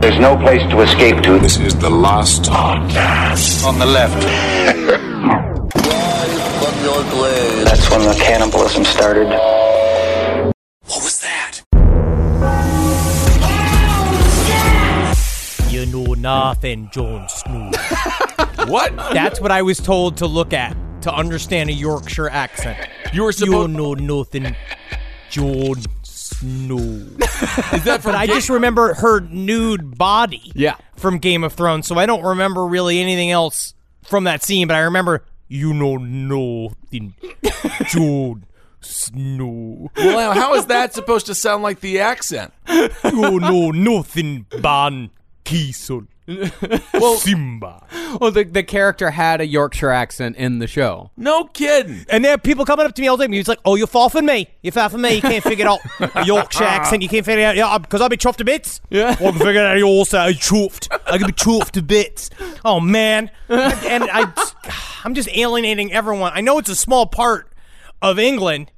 There's no place to escape to. This is the last podcast. On the left. That's when the cannibalism started. What was that? You know nothing, Jon Snow. What? That's what I was told to look at to understand a Yorkshire accent. You were supposed. You know nothing, Jon Snow. Is that? But I just remember her nude body Yeah. from Game of Thrones, so I don't remember really anything else from that scene, but I remember you know nothing, Jon Snow. Well, how is that supposed to sound like the accent? You know nothing, Ban Kissel. Well, Simba. Well, the, the character had a Yorkshire accent in the show. no kidding. And there are people coming up to me all the time. He's like, "Oh, you're far from me. You're far from me. You can't figure out a Yorkshire accent. You can't figure it out. Yeah, because I'll be chuffed to bits. Yeah. I can figure it out yours. I'm chuffed. I can be chuffed to bits. Oh man. And I, I'm just alienating everyone. I know it's a small part of England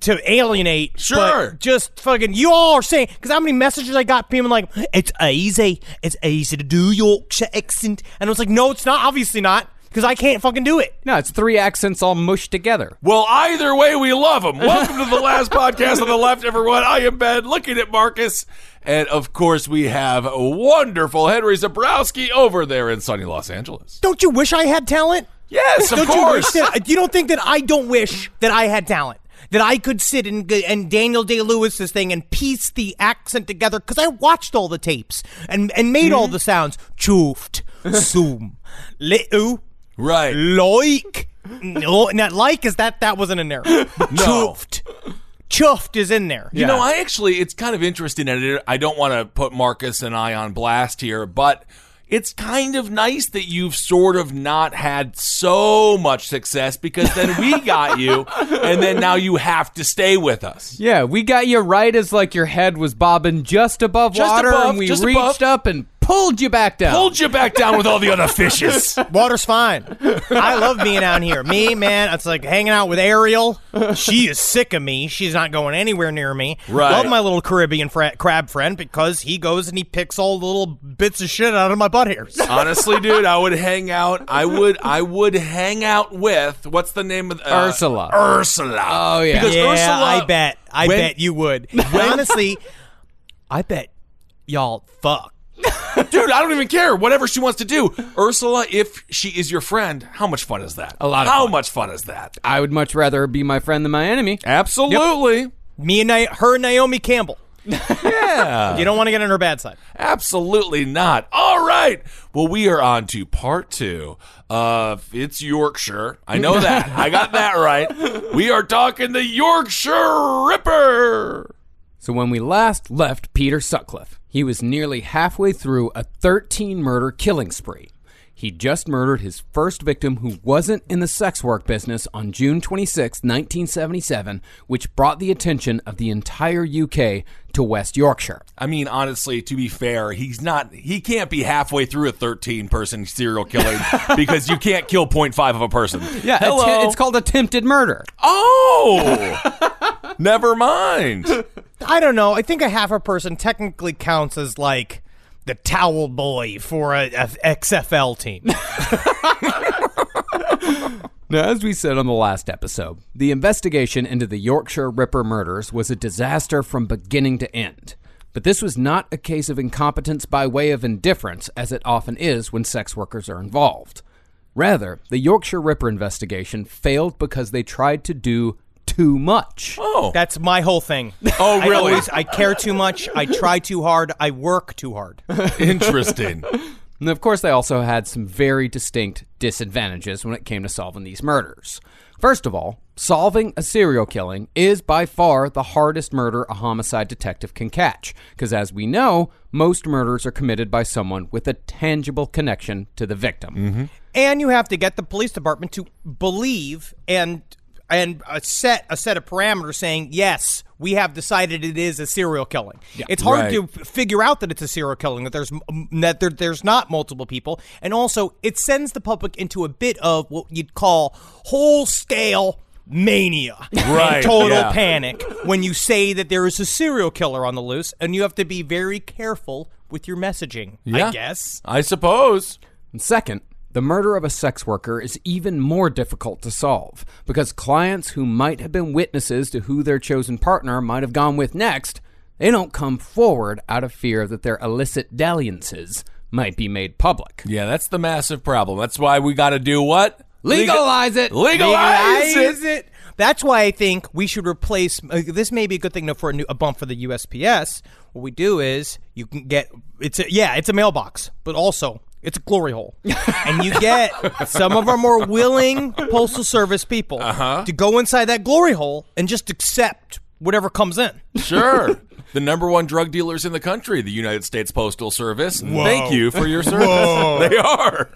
to alienate. Sure. But just fucking, you all are saying, because how many messages I got people like, it's easy. It's easy to do Yorkshire accent. And I was like, no, it's not. Obviously not. Because I can't fucking do it. No, it's three accents all mushed together. Well, either way, we love them. Welcome to the last podcast on the left, everyone. I am Ben, looking at Marcus. And of course, we have a wonderful Henry Zebrowski over there in sunny Los Angeles. Don't you wish I had talent? Yes, of don't you wish course. that? You don't think that I don't wish that I had talent? That I could sit and and Daniel Day Lewis's thing and piece the accent together because I watched all the tapes and and made Mm-hmm. all the sounds. Chuffed, zoom, little, right. like. No, not like is that that wasn't in there. no. Chuffed, chuffed is in there. You know, I actually, it's kind of interesting. I don't want to put Marcus and I on blast here, but it's kind of nice that you've sort of not had so much success because then we got you, and then now you have to stay with us. Yeah, we got you right as like your head was bobbing just above Just water, above, and we reached above. up and pulled you back down. Hold you back down with all the other fishes. Water's fine. I love being out here. Me, man, it's like hanging out with Ariel. She is sick of me. She's not going anywhere near me. Right. Love my little Caribbean fr- crab friend because he goes and he picks all the little bits of shit out of my butt hairs. Honestly, dude, I would hang out. I would. I would hang out with. What's the name of uh, Ursula. Ursula. Oh, yeah. Because yeah, Ursula. I bet. I when- bet you would. Honestly, I bet y'all fuck. Dude, I don't even care. Whatever she wants to do. Ursula, if she is your friend, how much fun is that? A lot of How fun. much fun is that? I would much rather be my friend than my enemy. Absolutely. Me and Na- her, Naomi Campbell. Yeah. You don't want to get on her bad side. Absolutely not. All right. Well, we are on to part two of It's Yorkshire. I know that. I got that right. We are talking the Yorkshire Ripper. So when we last left Peter Sutcliffe, he was nearly halfway through a 13 murder killing spree. He just murdered his first victim who wasn't in the sex work business on June 26, 1977, which brought the attention of the entire UK to West Yorkshire. I mean, honestly, to be fair, he's not, he can't be halfway through a 13 person serial killing because you can't kill 0.5 of a person. Yeah, Hello. It's, it's called attempted murder. Oh! Never mind. I don't know. I think a half a person technically counts as like the towel boy for a, a XFL team. Now, as we said on the last episode, the investigation into the Yorkshire Ripper murders was a disaster from beginning to end. But this was not a case of incompetence by way of indifference, as it often is when sex workers are involved. Rather, the Yorkshire Ripper investigation failed because they tried to do too much. Oh. That's my whole thing. Oh, I really? always, I care too much. I try too hard. I work too hard. Interesting. And of course, they also had some very distinct disadvantages when it came to solving these murders. First of all, solving a serial killing is by far the hardest murder a homicide detective can catch, because as we know, most murders are committed by someone with a tangible connection to the victim. Mm-hmm. and you have to get the police department to believe and and uh, set a set of parameters saying yes we have decided it is a serial killing it's hard Right. to figure out that it's a serial killing that there's that there, there's not multiple people and also it sends the public into a bit of what you'd call whole scale mania Right, total yeah. panic when you say that there is a serial killer on the loose, and you have to be very careful with your messaging. Yeah. I guess. I suppose. And second, the murder of a sex worker is even more difficult to solve because clients who might have been witnesses to who their chosen partner might have gone with next, they don't come forward out of fear that their illicit dalliances might be made public. Yeah, that's the massive problem. That's why we got to do what? Legalize it. Legalize, Legalize it. it. That's why I think we should replace. Uh, this may be a good thing for a, new, a bump for the USPS. What we do is you can get it's a, yeah it's a mailbox, but also it's a glory hole, and you get some of our more willing postal service people uh-huh. to go inside that glory hole and just accept whatever comes in. Sure. The number one drug dealers in the country, the United States Postal Service. Thank you for your service. They are.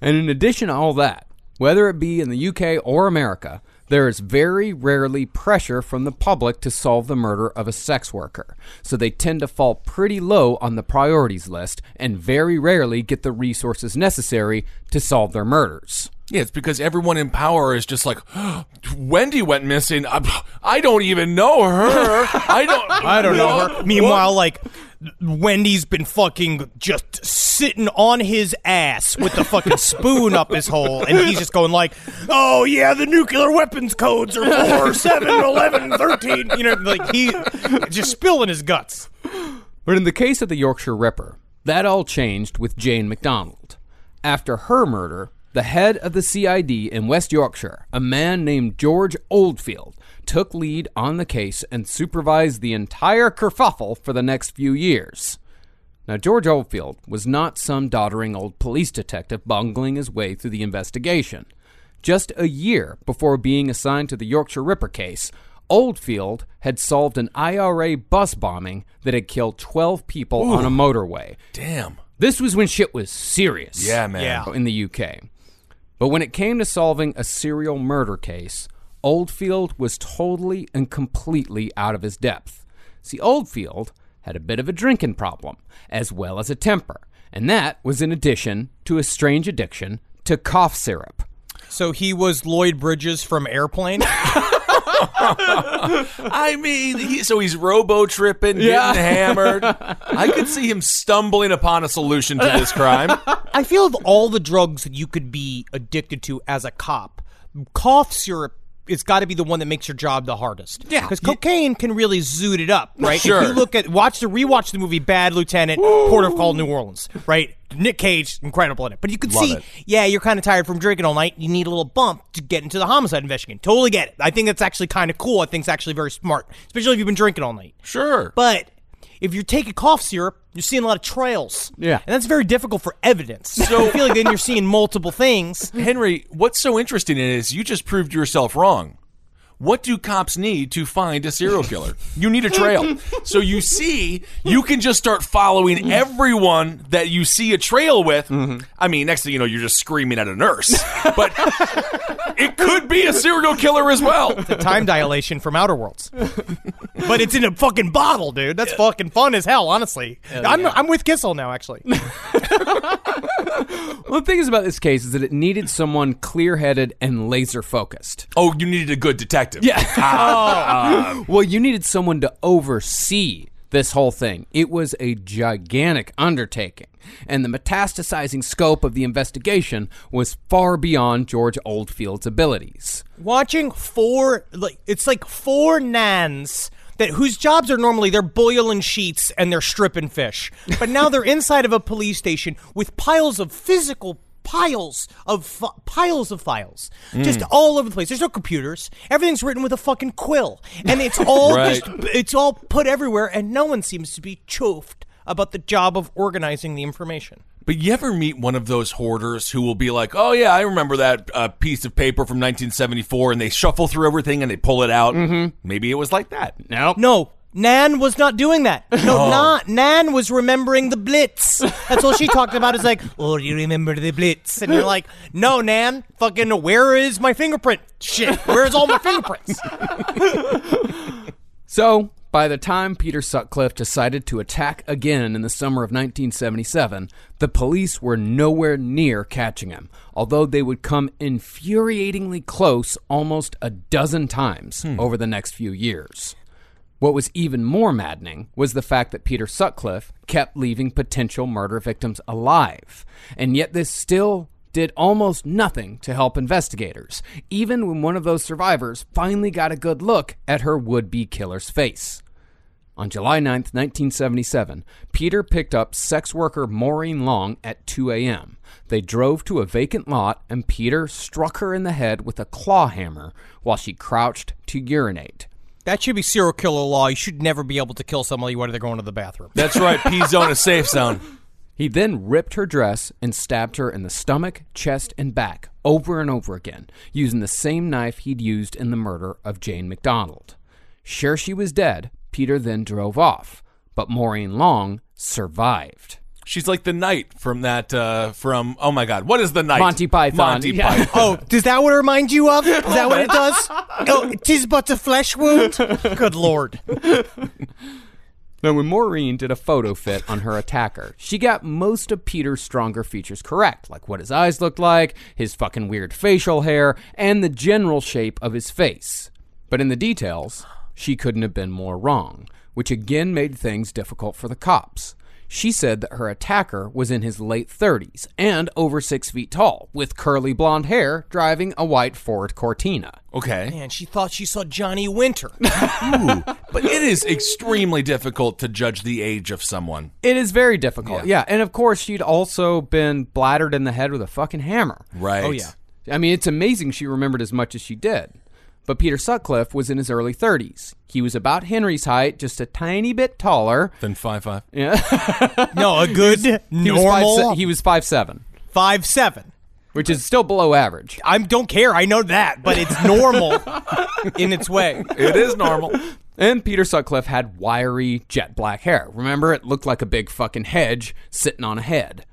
And in addition to all that, whether it be in the UK or America, there is very rarely pressure from the public to solve the murder of a sex worker. So they tend to fall pretty low on the priorities list and very rarely get the resources necessary to solve their murders. Yeah, it's because everyone in power is just like, Wendy went missing. I, I don't even know her. I don't. I don't know her. Meanwhile, like Wendy's been fucking just sitting on his ass with the fucking spoon up his hole, and he's just going like, "Oh yeah, the nuclear weapons codes are four, seven, eleven, thirteen. You know, like he just spilling his guts. But in the case of the Yorkshire Ripper, that all changed with Jayne MacDonald. After her murder, the head of the CID in West Yorkshire, a man named George Oldfield, took lead on the case and supervised the entire kerfuffle for the next few years. Now, George Oldfield was not some doddering old police detective bungling his way through the investigation. Just a year before being assigned to the Yorkshire Ripper case, Oldfield had solved an IRA bus bombing that had killed 12 people on a motorway. Damn. This was when shit was serious. Yeah, man. Yeah. In the UK. But when it came to solving a serial murder case, Oldfield was totally and completely out of his depth. See, Oldfield had a bit of a drinking problem, as well as a temper, and that was in addition to a strange addiction to cough syrup. So he was Lloyd Bridges from Airplane. I mean, he, so he's robo tripping, getting Yeah. hammered. I could see him stumbling upon a solution to this crime. I feel of all the drugs that you could be addicted to as a cop, cough syrup it's got to be the one that makes your job the hardest. Yeah. because cocaine can really zoot it up, right? Sure. If you look at watch the rewatch the movie Bad Lieutenant, Port of Call, New Orleans, right? Nick Cage, incredible in it. But you can Love see, it. yeah, you're kind of tired from drinking all night. You need a little bump to get into the homicide investigation. Totally get it. I think that's actually kind of cool. I think it's actually very smart, especially if you've been drinking all night. Sure. But if you're taking cough syrup, you're seeing a lot of trails. Yeah. And that's very difficult for evidence. So I feel like then you're seeing multiple things. Henry, what's so interesting is you just proved yourself wrong. What do cops need to find a serial killer? You need a trail. So you see, you can just start following mm. everyone that you see a trail with. Mm-hmm. I mean, next thing you know, you're just screaming at a nurse. But it could be a serial killer as well. The time dilation from Outer Worlds. but it's in a fucking bottle, dude. That's fucking fun as hell, honestly. I'm, I'm with Kissel now, actually. Well, the thing is about this case is that it needed someone clear headed and laser focused. Oh, you needed a good detective. Yeah. Ah. well, you needed someone to oversee this whole thing. It was a gigantic undertaking, and the metastasizing scope of the investigation was far beyond George Oldfield's abilities. Watching four, like, it's like four nans. That, whose jobs are normally they're boiling sheets and they're stripping fish, but now they're inside of a police station with piles of physical piles of fi- piles of files just all over the place. There's no computers. Everything's written with a fucking quill, and it's all Right. just it's all put everywhere, and no one seems to be chuffed about the job of organizing the information. But you ever meet one of those hoarders who will be like, "Oh yeah, I remember that uh, piece of paper from 1974," and they shuffle through everything and they pull it out. Mm-hmm. Maybe it was like that. Nope. No, Nan was not doing that. No, not Nan was remembering the Blitz. That's all she talked about. Is like, oh, do you remember the Blitz? And you're like, no, Nan, fucking, where is my fingerprint? Shit, where's all my fingerprints? So, By the time Peter Sutcliffe decided to attack again in the summer of 1977, the police were nowhere near catching him, although they would come infuriatingly close almost a dozen times hmm. over the next few years. What was even more maddening was the fact that Peter Sutcliffe kept leaving potential murder victims alive, and yet this still did almost nothing to help investigators, even when one of those survivors finally got a good look at her would be killer's face. On July 9, 1977, Peter picked up sex worker Maureen Long at 2 a.m. They drove to a vacant lot, and Peter struck her in the head with a claw hammer while she crouched to urinate. That should be serial killer law. You should never be able to kill somebody while they're going to the bathroom. That's right. P zone is safe zone. He then ripped her dress and stabbed her in the stomach, chest, and back over and over again, using the same knife he'd used in the murder of Jayne MacDonald. Sure she was dead, Peter then drove off, but Maureen Long survived. She's like the knight from that. Uh, from oh my god, what is the knight? Monty Python. Monty Yeah. Python. Oh, does that what it remind you of? Is that what it does? Oh, tis but a flesh wound. Good lord. Now, when Maureen did a photo fit on her attacker, she got most of Peter's stronger features correct, like what his eyes looked like, his fucking weird facial hair, and the general shape of his face. But in the details, she couldn't have been more wrong, which again made things difficult for the cops. She said that her attacker was in his late 30s and over six feet tall, with curly blonde hair, driving a white Ford Cortina. Okay, Man, she thought she saw Johnny Winter. Ooh, but it is extremely difficult to judge the age of someone. It is very difficult, yeah. And of course, she'd also been bladdered in the head with a fucking hammer. Right. Oh, yeah. I mean, it's amazing she remembered as much as she did. But Peter Sutcliffe was in his early 30s. He was about Henry's height, just a tiny bit taller. Then five five. Yeah. No, a good He normal was five, he was five seven, five seven. which is still below average. I don't care. I know that, but it's normal in its way. It is normal. And Peter Sutcliffe had wiry jet black hair. Remember, it looked like a big fucking hedge sitting on a head.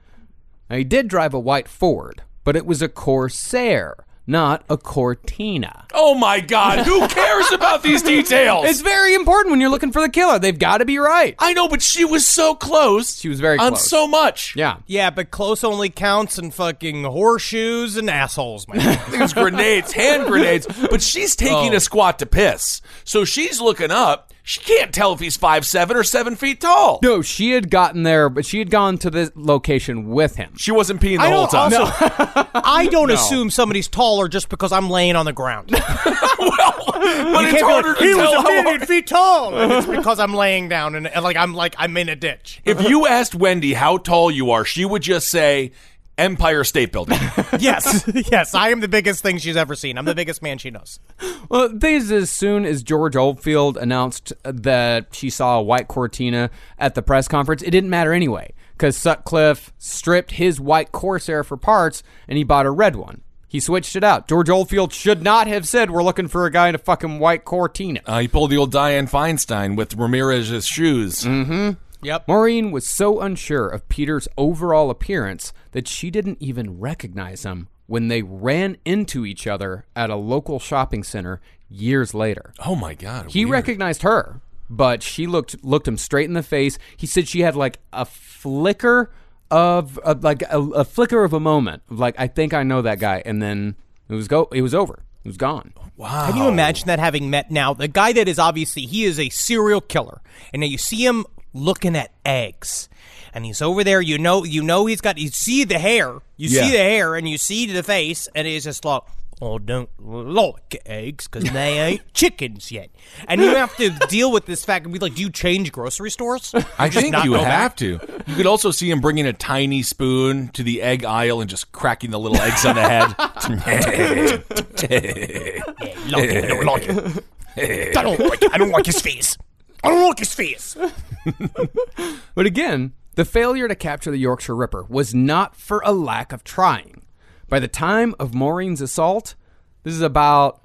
Now, he did drive a white Ford, but it was a Corsair, not a Cortina. Oh my god, who cares about these details? It's very important when you're looking for the killer. They've got to be right. I know, but she was so close. She was very on close. so much. Yeah. Yeah, but close only counts in fucking horseshoes and assholes, man. It was grenades, hand grenades, but she's taking Oh. a squat to piss. So she's looking up. She can't tell if he's five seven or seven feet tall. No, she had gotten there, but she had gone to this location with him. She wasn't peeing the I whole don't time. also. I don't assume somebody's taller just because I'm laying on the ground. well, but it's Can't be harder like, to he was tell a how million feet tall. And it's because I'm laying down and, and like I'm like I'm in a ditch. If you asked Wendy how tall you are, she would just say Empire State Building. yes, yes, I am the biggest thing she's ever seen. I'm the biggest man she knows. Well, the thing is, as soon as George Oldfield announced that she saw a white Cortina at the press conference, it didn't matter anyway, because Sutcliffe stripped his white Corsair for parts and he bought a red one. He switched it out. George Oldfield should not have said, We're looking for a guy in a fucking white Cortina. Uh, he pulled the old Dianne Feinstein with Ramirez's shoes. Yep. Maureen was so unsure of Peter's overall appearance that she didn't even recognize him when they ran into each other at a local shopping center years later. Oh my god. He weird. recognized her, but she looked looked him straight in the face. He said she had like a flicker of, of like a, a flicker of a moment, of like I think I know that guy, and then it was go. It was over. It was gone. Wow. Can you imagine that having met now the guy that is obviously he is a serial killer, and now you see him looking at eggs, and he's over there. You know, you know he's got. You see the hair, you Yeah. see the hair, and you see the face, and he's just like. Oh, don't like eggs because they ain't chickens yet, and you have to deal with this fact and be like, "Do you change grocery stores?" I Just think you have back? to. You could also see him bringing a tiny spoon to the egg aisle and just cracking the little eggs on the head. Like it, don't like it. I don't like it. I don't like his face. I don't like his face. But again, the failure to capture the Yorkshire Ripper was not for a lack of trying. By the time of Maureen's assault, this is about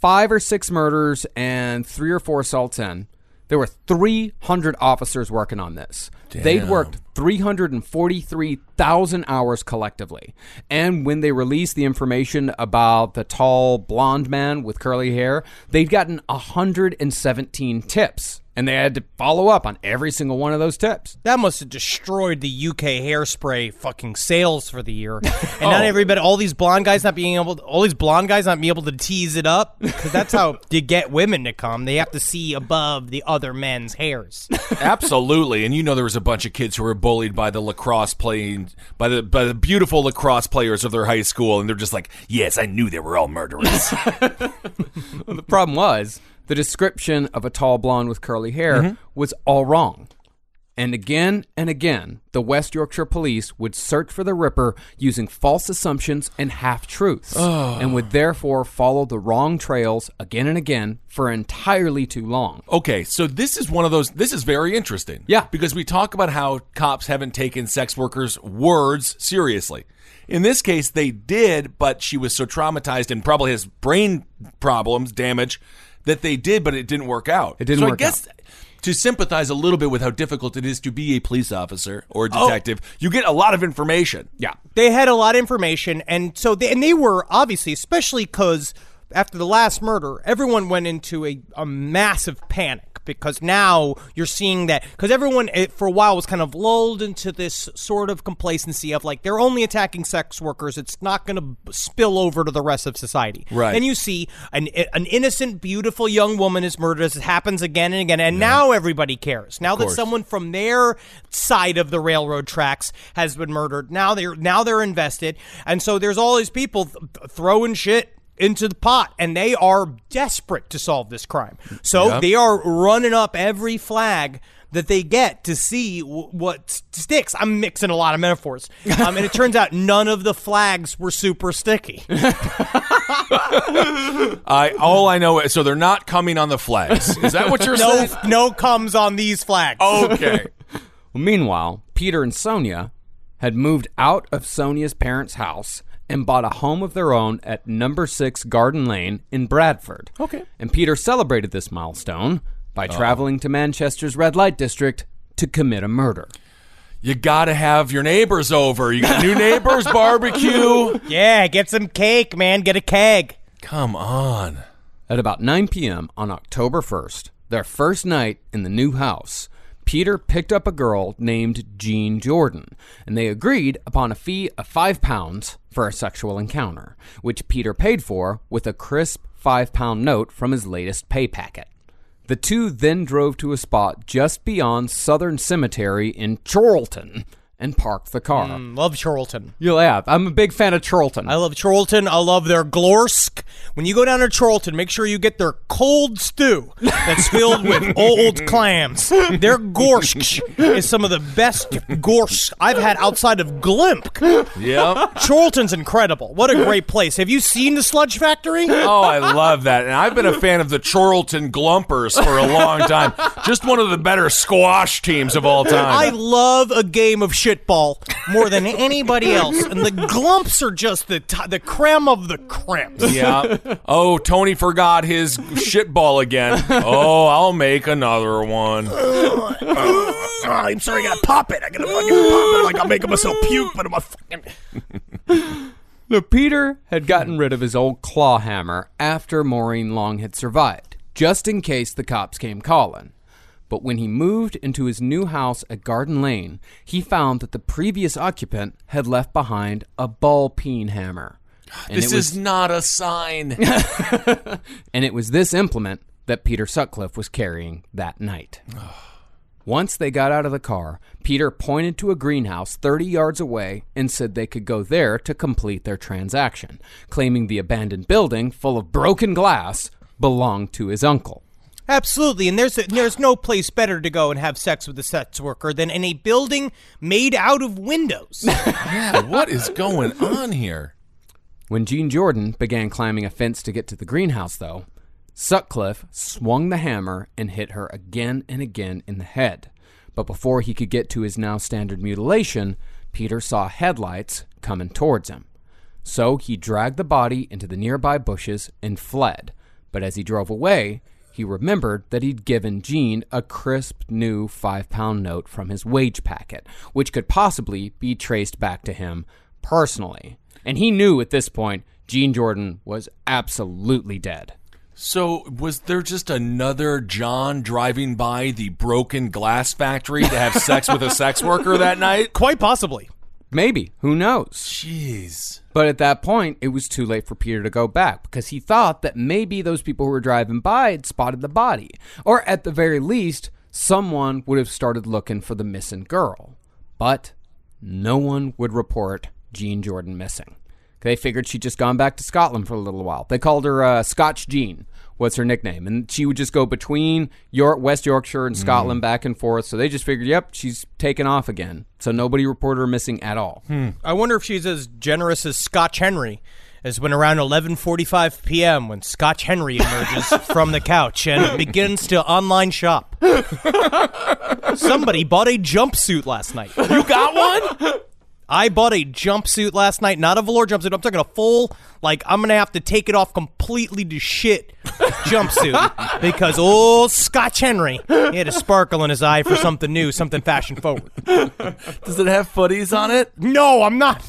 five or six murders and three or four assaults in. There were 300 officers working on this. They'd worked 343,000 hours collectively. And when they released the information about the tall blonde man with curly hair, they'd gotten 117 tips. And they had to follow up on every single one of those tips. That must have destroyed the UK hairspray fucking sales for the year. And Oh. not everybody, all these blonde guys not being able, all these blonde guys not being able to tease it up because that's how you get women to come. They have to see above the other men's hairs. Absolutely, and you know there was a bunch of kids who were bullied by the lacrosse playing by the by the beautiful lacrosse players of their high school, and they're just like, "Yes, I knew they were all murderers." The problem was the description of a tall blonde with curly hair mm-hmm. was all wrong. And again and again, the West Yorkshire police would search for the Ripper using false assumptions and half truths, ah. and would therefore follow the wrong trails again and again for entirely too long. okay, so this is one of those. This is very interesting. Yeah. because we talk about how cops haven't taken sex workers' words seriously. In this case, they did, but she was so traumatized and probably has brain problems, damage, that they did, but it didn't work out. It didn't so work I guess to sympathize a little bit with how difficult it is to be a police officer or a Oh. detective, you get a lot of information. Yeah. they had a lot of information, and so they, and they were obviously, especially because after the last murder, everyone went into a, a massive panic because now you're seeing that because everyone it, for a while was kind of lulled into this sort of complacency of like they're only attacking sex workers. It's not going to spill over to the rest of society. Right. and you see an, eh, an innocent beautiful young woman is murdered as it happens again and again and now everybody cares. Now that someone from their side of the railroad tracks has been murdered now they're now they're invested. And so there's all these people th- throwing shit into the pot and they are desperate to solve this crime so Yep. they are running up every flag that they get to see w- what s- sticks. I'm mixing a lot of metaphors, um, and it turns out none of the flags were super sticky. I all I know is so they're not coming on the flags. Is that what you're No, saying? no comes on these flags. Okay. Well, meanwhile, Peter and Sonia had moved out of Sonia's parents' house and bought a home of their own at number 6 Garden Lane in Bradford. Okay. And Peter celebrated this milestone by oh. traveling to Manchester's red light district to commit a murder. You gotta have your neighbors over. You got new neighbors, barbecue. Yeah, get some cake, man. Get a keg. Come on. At about 9 p.m. on October 1st, their first night in the new house, Peter picked up a girl named Jean Jordan, and they agreed upon a fee of five pounds for a sexual encounter, which Peter paid for with a crisp five pound note from his latest pay packet. The two then drove to a spot just beyond Southern Cemetery in Chorlton and parked the car. Mm, love Chorlton. Laugh. I'm a big fan of Chorlton. I love Chorlton. I love their glorsk. When you go down to Chorlton, make sure you get their cold stew that's filled with old clams. Their gorsk is some of the best gorsk I've had outside of Glimp. Yeah. Chorlton's incredible. What a great place. Have you seen the Sludge Factory? Oh, I love that. And I've been a fan of the Chorlton Glumpers for a long time. Just one of the better squash teams of all time. I love a game of shitball more than anybody else, and the Glumps are just the t- the creme of the cremes. yeah. Oh, Tony forgot his shitball again. Oh, I'll make another one. Oh, I'm sorry, I gotta pop it. I gotta fucking pop it like I'm making myself puke, but I'm a fucking. Now, Peter had gotten rid of his old claw hammer after Maureen Long had survived, just in case the cops came calling. But when he moved into his new house at Garden Lane, he found that the previous occupant had left behind a ball peen hammer. And This was, is not a sign. and it was this implement that Peter Sutcliffe was carrying that night. Once they got out of the car, Peter pointed to a greenhouse 30 yards away and said they could go there to complete their transaction, claiming the abandoned building full of broken glass belonged to his uncle. Absolutely, and there's there's no place better to go and have sex with a sex worker than in a building made out of windows. yeah, what is going on here? When Jean Jordan began climbing a fence to get to the greenhouse, though, Sutcliffe swung the hammer and hit her again and again in the head. But before he could get to his now standard mutilation, Peter saw headlights coming towards him. So he dragged the body into the nearby bushes and fled. But as he drove away, he remembered that he'd given Jean a crisp new five pound note from his wage packet, which could possibly be traced back to him personally. And he knew at this point Jean Jordan was absolutely dead. So, was there just another John driving by the broken glass factory to have sex with a sex worker that night? Quite possibly. Maybe. Who knows? Jeez. But at that point, it was too late for Peter to go back because he thought that maybe those people who were driving by had spotted the body. Or at the very least, someone would have started looking for the missing girl. But no one would report Jean Jordan missing. They figured she'd just gone back to Scotland for a little while. They called her uh, Scotch Jean, was her nickname. And she would just go between York, West Yorkshire and Scotland hmm. back and forth. So they just figured, yep, she's taken off again. So nobody reported her missing at all. Hmm. I wonder if she's as generous as Scotch Henry, as when around 11:45 p.m. when Scotch Henry emerges from the couch and begins to online shop. Somebody bought a jumpsuit last night. You got one? I bought a jumpsuit last night, not a velour jumpsuit. I'm talking a full, like I'm gonna have to take it off completely to shit jumpsuit because old Scotch Henry he had a sparkle in his eye for something new, something fashion forward. Does it have footies on it? No, I'm not.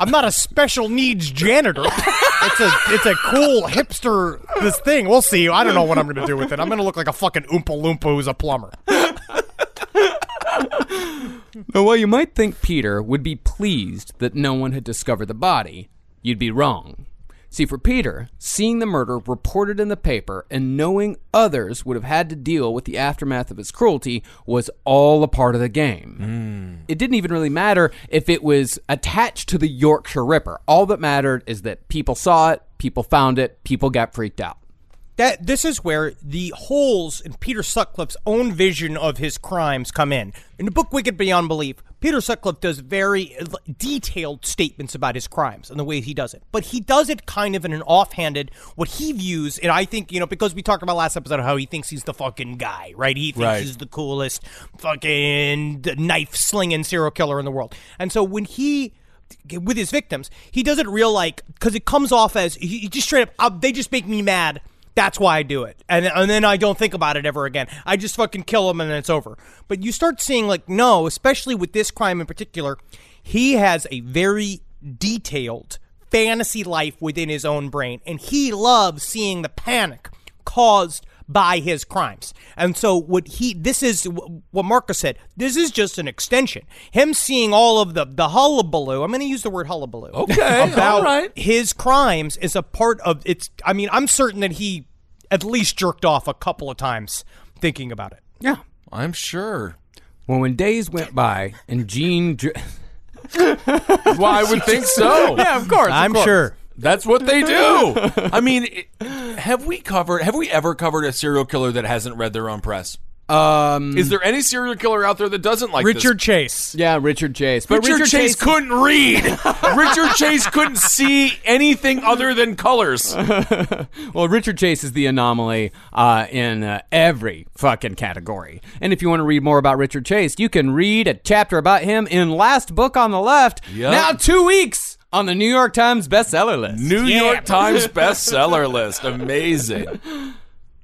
I'm not a special needs janitor. It's a it's a cool hipster this thing. We'll see. I don't know what I'm gonna do with it. I'm gonna look like a fucking oompa loompa who's a plumber. Now, while you might think Peter would be pleased that no one had discovered the body, you'd be wrong. See, for Peter, seeing the murder reported in the paper and knowing others would have had to deal with the aftermath of his cruelty was all a part of the game. Hmm. It didn't even really matter if it was attached to the Yorkshire Ripper. All that mattered is that people saw it, people found it, people got freaked out. That this is where the holes in Peter Sutcliffe's own vision of his crimes come in. In the book Wicked Beyond Belief, Peter Sutcliffe does very uh, detailed statements about his crimes and the way he does it. But he does it kind of in an offhanded, what he views, and I think, you know, because we talked about last episode how he thinks he's the fucking guy, right? He thinks Right. he's the coolest fucking knife slinging serial killer in the world. And so when he with his victims, he doesn't real like because it comes off as he, he just straight up. Uh, they just make me mad. That's why I do it, and and then I don't think about it ever again. I just fucking kill him and then it's over. But you start seeing like no, especially with this crime in particular, he has a very detailed fantasy life within his own brain, and he loves seeing the panic caused by his crimes. And so what he this is what Marcus said. This is just an extension. Him seeing all of the the hullabaloo. I'm going to use the word hullabaloo. Okay, About all right. his crimes is a part of it's I mean, I'm certain that he at least jerked off a couple of times thinking about it. Yeah. I'm sure. Well, when days went by and Jean. Dr- Well, I would think so. yeah, of course. I'm sure. That's what they do. I mean, have we covered? Have we ever covered a serial killer that hasn't read their own press? Um, Is there any serial killer out there that doesn't like this? Richard Chase. yeah, Richard Chase. But Richard, Chase, couldn't read. Richard Chase couldn't see anything other than colors. Well, Richard Chase is the anomaly uh, in uh, every fucking category. And if you want to read more about Richard Chase, you can read a chapter about him in Last Book on the Left. Yep. Now, two weeks on the New York Times bestseller list. New York Times bestseller list. Amazing.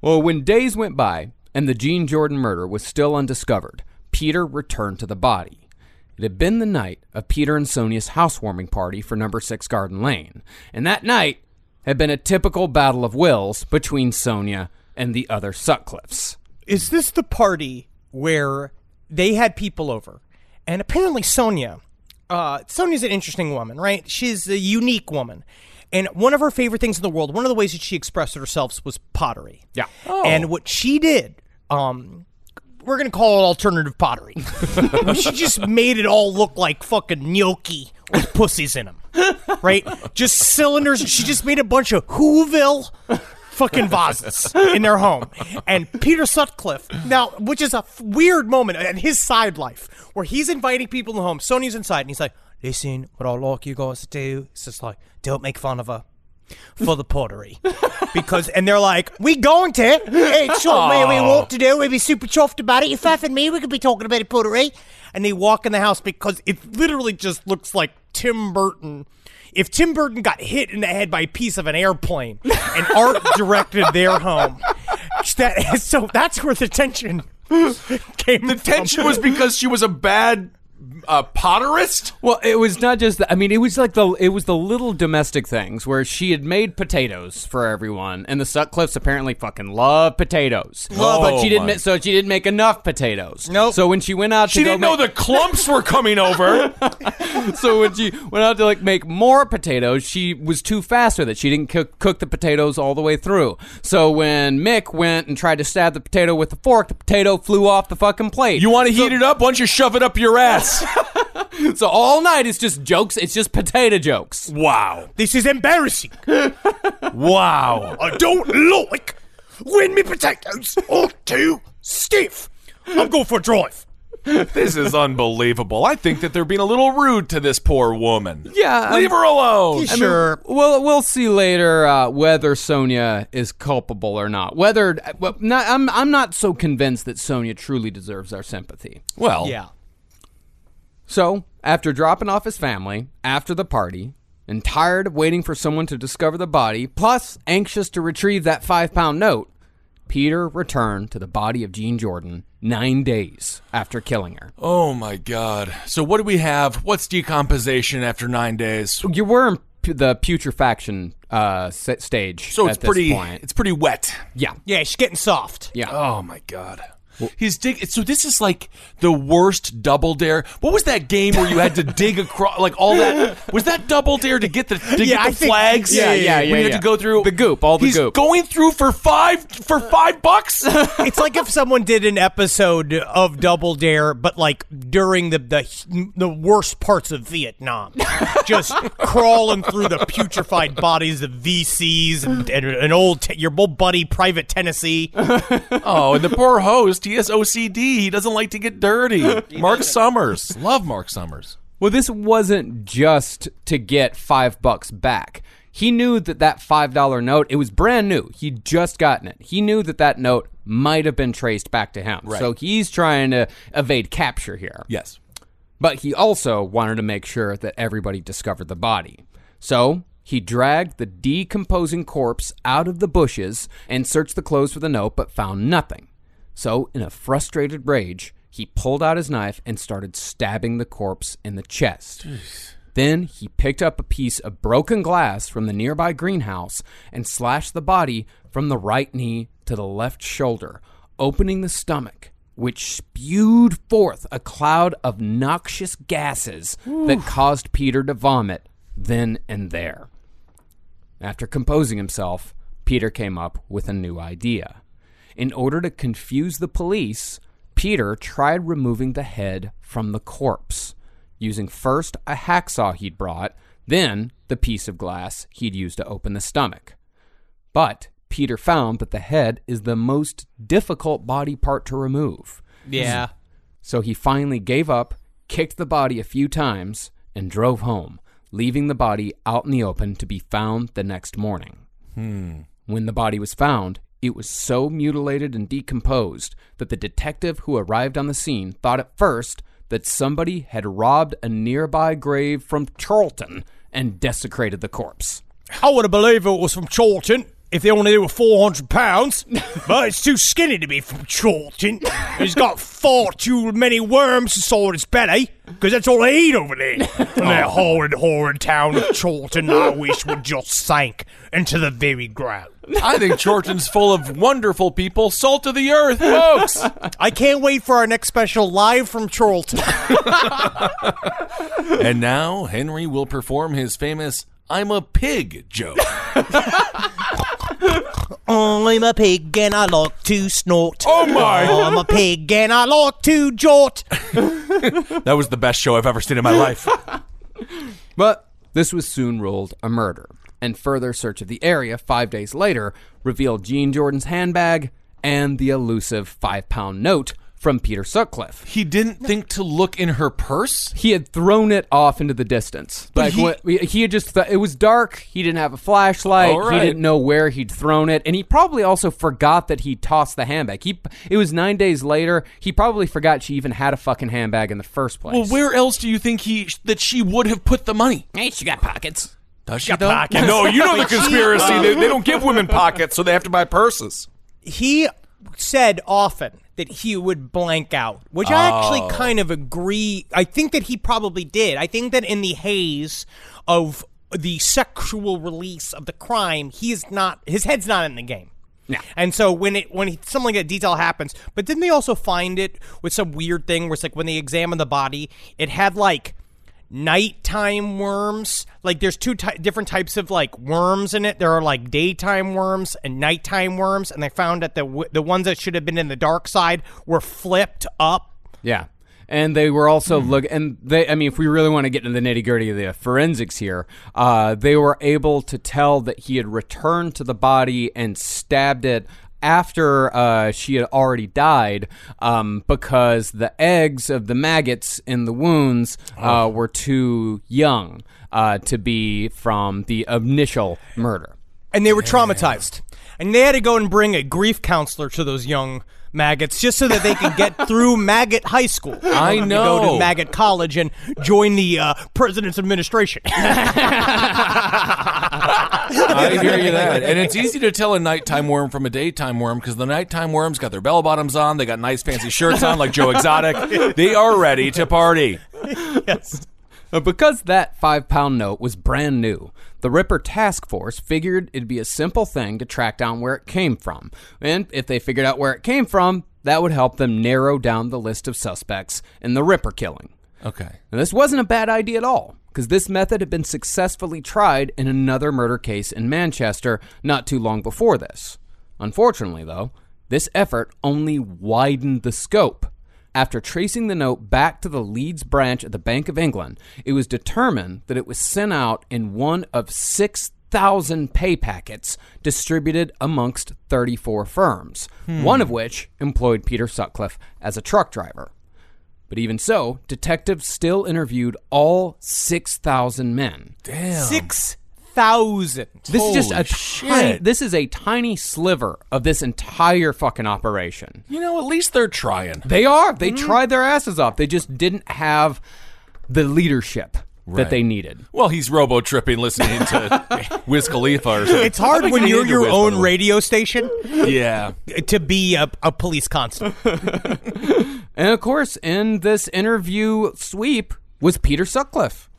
Well, when days went by and the Jean Jordan murder was still undiscovered, Peter returned to the body. It had been the night of Peter and Sonia's housewarming party for number 6 Garden Lane, and that night had been a typical battle of wills between Sonia and the other Sutcliffes. Is this the party where they had people over? And apparently Sonia, uh, Sonia's an interesting woman, right? She's a unique woman. And one of her favorite things in the world, one of the ways that she expressed herself was pottery. Yeah. And what she did, um, we're gonna call it alternative pottery. she just made it all look like fucking gnocchi with pussies in them, right? Just cylinders. She just made a bunch of Whoville fucking vases in their home. And Peter Sutcliffe, now, which is a f- weird moment in his side life, where he's inviting people in the home. Sony's inside, and he's like, "Listen, what I'd like you guys to do is just like, don't make fun of her." For the pottery, because and they're like, we going to? It's something we want to do. We'd be super chuffed about it. You Faf and me, we could be talking about pottery. And they walk in the house because it literally just looks like Tim Burton. If Tim Burton got hit in the head by a piece of an airplane and art directed their home, that. So that's where the tension came. The tension was because she was a bad uh, potterist. Well, it was not just that. I mean, it was like the it was the little domestic things where she had made potatoes for everyone, and the Sutcliffes apparently fucking love potatoes. Love but she Oh, didn't. my. So she didn't make enough potatoes. Nope. So when she went out, She didn't know make- the clumps were coming over. so when she went out to like make more potatoes, she was too fast with it. She didn't cook, cook the potatoes all the way through. So when Mick went and tried to stab the potato with the fork, the potato flew off the fucking plate. You want to heat it up? Why don't you shove it up your ass? so all night it's just jokes. It's just potato jokes. wow. This is embarrassing. Wow. I don't like when me potatoes are too stiff. I'm going for a drive. This is unbelievable. I think that they're being a little rude to this poor woman. Yeah, Leave I'm- her alone. Sure. Well, we'll see later uh, whether Sonia is culpable or not. Whether well, not, I'm I'm not so convinced that Sonia truly deserves our sympathy. Well, Yeah. So, after dropping off his family after the party, and tired of waiting for someone to discover the body, plus anxious to retrieve that five pound note, Peter returned to the body of Jean Jordan nine days after killing her. Oh my God. So what do we have? What's decomposition after nine days? You were in pu- the putrefaction uh, stage. So it's at this pretty. point. It's pretty wet. Yeah. Yeah, she's getting soft. Yeah. Oh my God. He's dig. So this is like the worst double dare. What was that game where you had to dig across, like all that? Was that double dare to get the to Yeah, get the think- flags? yeah, yeah, When yeah, you had to go through The goop, all the He's goop. going through for five for five bucks. It's like if someone did an episode of Double Dare, but like during the the, the worst parts of Vietnam, just crawling through the putrefied bodies of VCs and, and an old t- your old buddy Private Tennessee. oh, and the poor host, he has OCD. He doesn't like to get dirty. Mark Summers, love Mark Summers. Well, this wasn't just to get five bucks back. He knew that that five dollar note it was brand new. He'd just gotten it. He knew that that note might have been traced back to him. Right. So he's trying to evade capture here. Yes. But he also wanted to make sure that everybody discovered the body. So he dragged the decomposing corpse out of the bushes and searched the clothes for the note, but found nothing. So, in a frustrated rage, he pulled out his knife and started stabbing the corpse in the chest. Then he picked up a piece of broken glass from the nearby greenhouse and slashed the body from the right knee to the left shoulder, opening the stomach, which spewed forth a cloud of noxious gases that caused Peter to vomit then and there. After composing himself, Peter came up with a new idea. In order to confuse the police, Peter tried removing the head from the corpse, using first a hacksaw he'd brought, then the piece of glass he'd used to open the stomach. But Peter found that the head is the most difficult body part to remove. Yeah. Hmm. So he finally gave up, kicked the body a few times, and drove home, leaving the body out in the open to be found the next morning. Hmm. When the body was found, it was so mutilated and decomposed that the detective who arrived on the scene thought at first that somebody had robbed a nearby grave from Chorlton and desecrated the corpse. I would have believed it was from Chorlton if they only were 400 pounds. but it's too skinny to be from Chorlton. He's got far too many worms inside his belly, because that's all they eat over there. And that oh. horrid, horrid town of Chorlton, I wish would just sink into the very ground. I think Chorlton's full of wonderful people, salt of the earth, folks. I can't wait for our next special live from Chorlton. and now Henry will perform his famous "I'm a pig" joke. I'm a pig and I like to snort. Oh, my. I'm a pig and I like to jort. That was the best show I've ever seen in my life. But this was soon ruled a murder, and further search of the area five days later revealed Jean Jordan's handbag and the elusive five pound note from Peter Sutcliffe. He didn't think to look in her purse. He had thrown it off into the distance. But like he- what, he had just th- it was dark. He didn't have a flashlight. All right. He didn't know where he'd thrown it, and he probably also forgot that he tossed the handbag. He it was nine days later. He probably forgot she even had a fucking handbag in the first place. Well, where else do you think he that she would have put the money? Hey, she got pockets. Does she Got though? pockets. No, you know the conspiracy. they, they don't give women pockets, so they have to buy purses. he said often that he would blank out, which I actually oh. kind of agree. I think that he probably did. I think that in the haze of the sexual release of the crime, he's not his head's not in the game. Yeah. And so when it when he, something like that detail happens, but didn't they also find it with some weird thing where it's like when they examined the body, it had like nighttime worms. Like there's two ty- different types of like worms in it. There are like daytime worms and nighttime worms, and they found that the w- the ones that should have been in the dark side were flipped up. Yeah. And they were also look, and they. I mean, if we really want to get into the nitty gritty of the forensics here, uh, they were able to tell that he had returned to the body and stabbed it after uh, she had already died, um, because the eggs of the maggots in the wounds uh, were too young uh, to be from the initial murder. and they were traumatized. And they had to go and bring a grief counselor to those young maggots just so that they can get through maggot high school. I To know. Go to maggot college and join the uh, president's administration. I hear you that. And it's easy to tell a nighttime worm from a daytime worm because the nighttime worms got their bell bottoms on, they got nice fancy shirts on like Joe Exotic. They are ready to party. yes. Uh, Because that five pound note was brand new, the Ripper Task Force figured it'd be a simple thing to track down where it came from. And if they figured out where it came from, that would help them narrow down the list of suspects in the Ripper killing. Okay. And this wasn't a bad idea at all, because this method had been successfully tried in another murder case in Manchester not too long before this. Unfortunately, though, this effort only widened the scope. After tracing the note back to the Leeds branch of the Bank of England, it was determined that it was sent out in one of 6,000 pay packets distributed amongst 34 firms, hmm. one of which employed Peter Sutcliffe as a truck driver. But even so, detectives still interviewed all 6,000 men. Damn. Six thousand. This is just Holy a tiny, this is a tiny sliver of this entire fucking operation. You know, at least they're trying. They are. They mm-hmm. tried their asses off. They just didn't have the leadership Right. that they needed. Well, he's robo tripping listening to Wiz Khalifa or something. It's hard when you're your own radio station Yeah. to be a, a police constable. And of course, in this interview sweep was Peter Sutcliffe.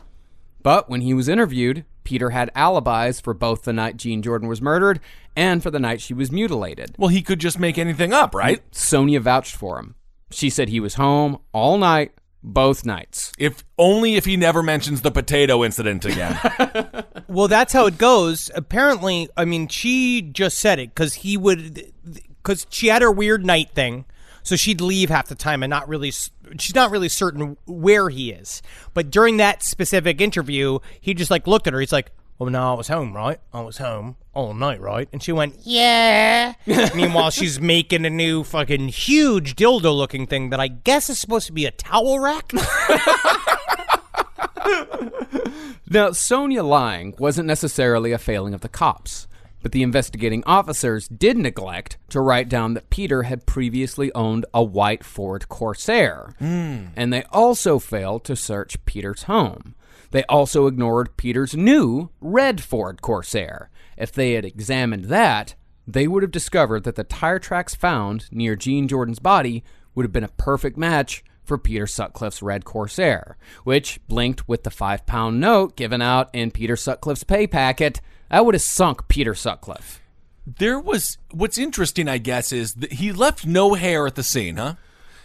But when he was interviewed, Peter had alibis for both the night Jean Jordan was murdered and for the night she was mutilated. Well, he could just make anything up, right? Sonia vouched for him. She said he was home all night, both nights. If only if he never mentions the potato incident again. Well, that's how it goes. Apparently, I mean, she just said it because he would, because she had her weird night thing, so she'd leave half the time and not really. s- She's not really certain where he is. But during that specific interview, he just like looked at her. He's like, "Well, no, I was home, right? I was home all night, right?" And she went, "Yeah." Meanwhile, she's making a new fucking huge dildo-looking thing that I guess is supposed to be a towel rack. Now, Sonia lying wasn't necessarily a failing of the cops, but the investigating officers did neglect to write down that Peter had previously owned a white Ford Corsair. Hmm. And they also failed to search Peter's home. They also ignored Peter's new red Ford Corsair. If they had examined that, they would have discovered that the tire tracks found near Jean Jordan's body would have been a perfect match for Peter Sutcliffe's red Corsair, which blinked with the five pound note given out in Peter Sutcliffe's pay packet. That would have sunk Peter Sutcliffe. there was what's interesting, I guess, is that he left no hair at the scene, huh?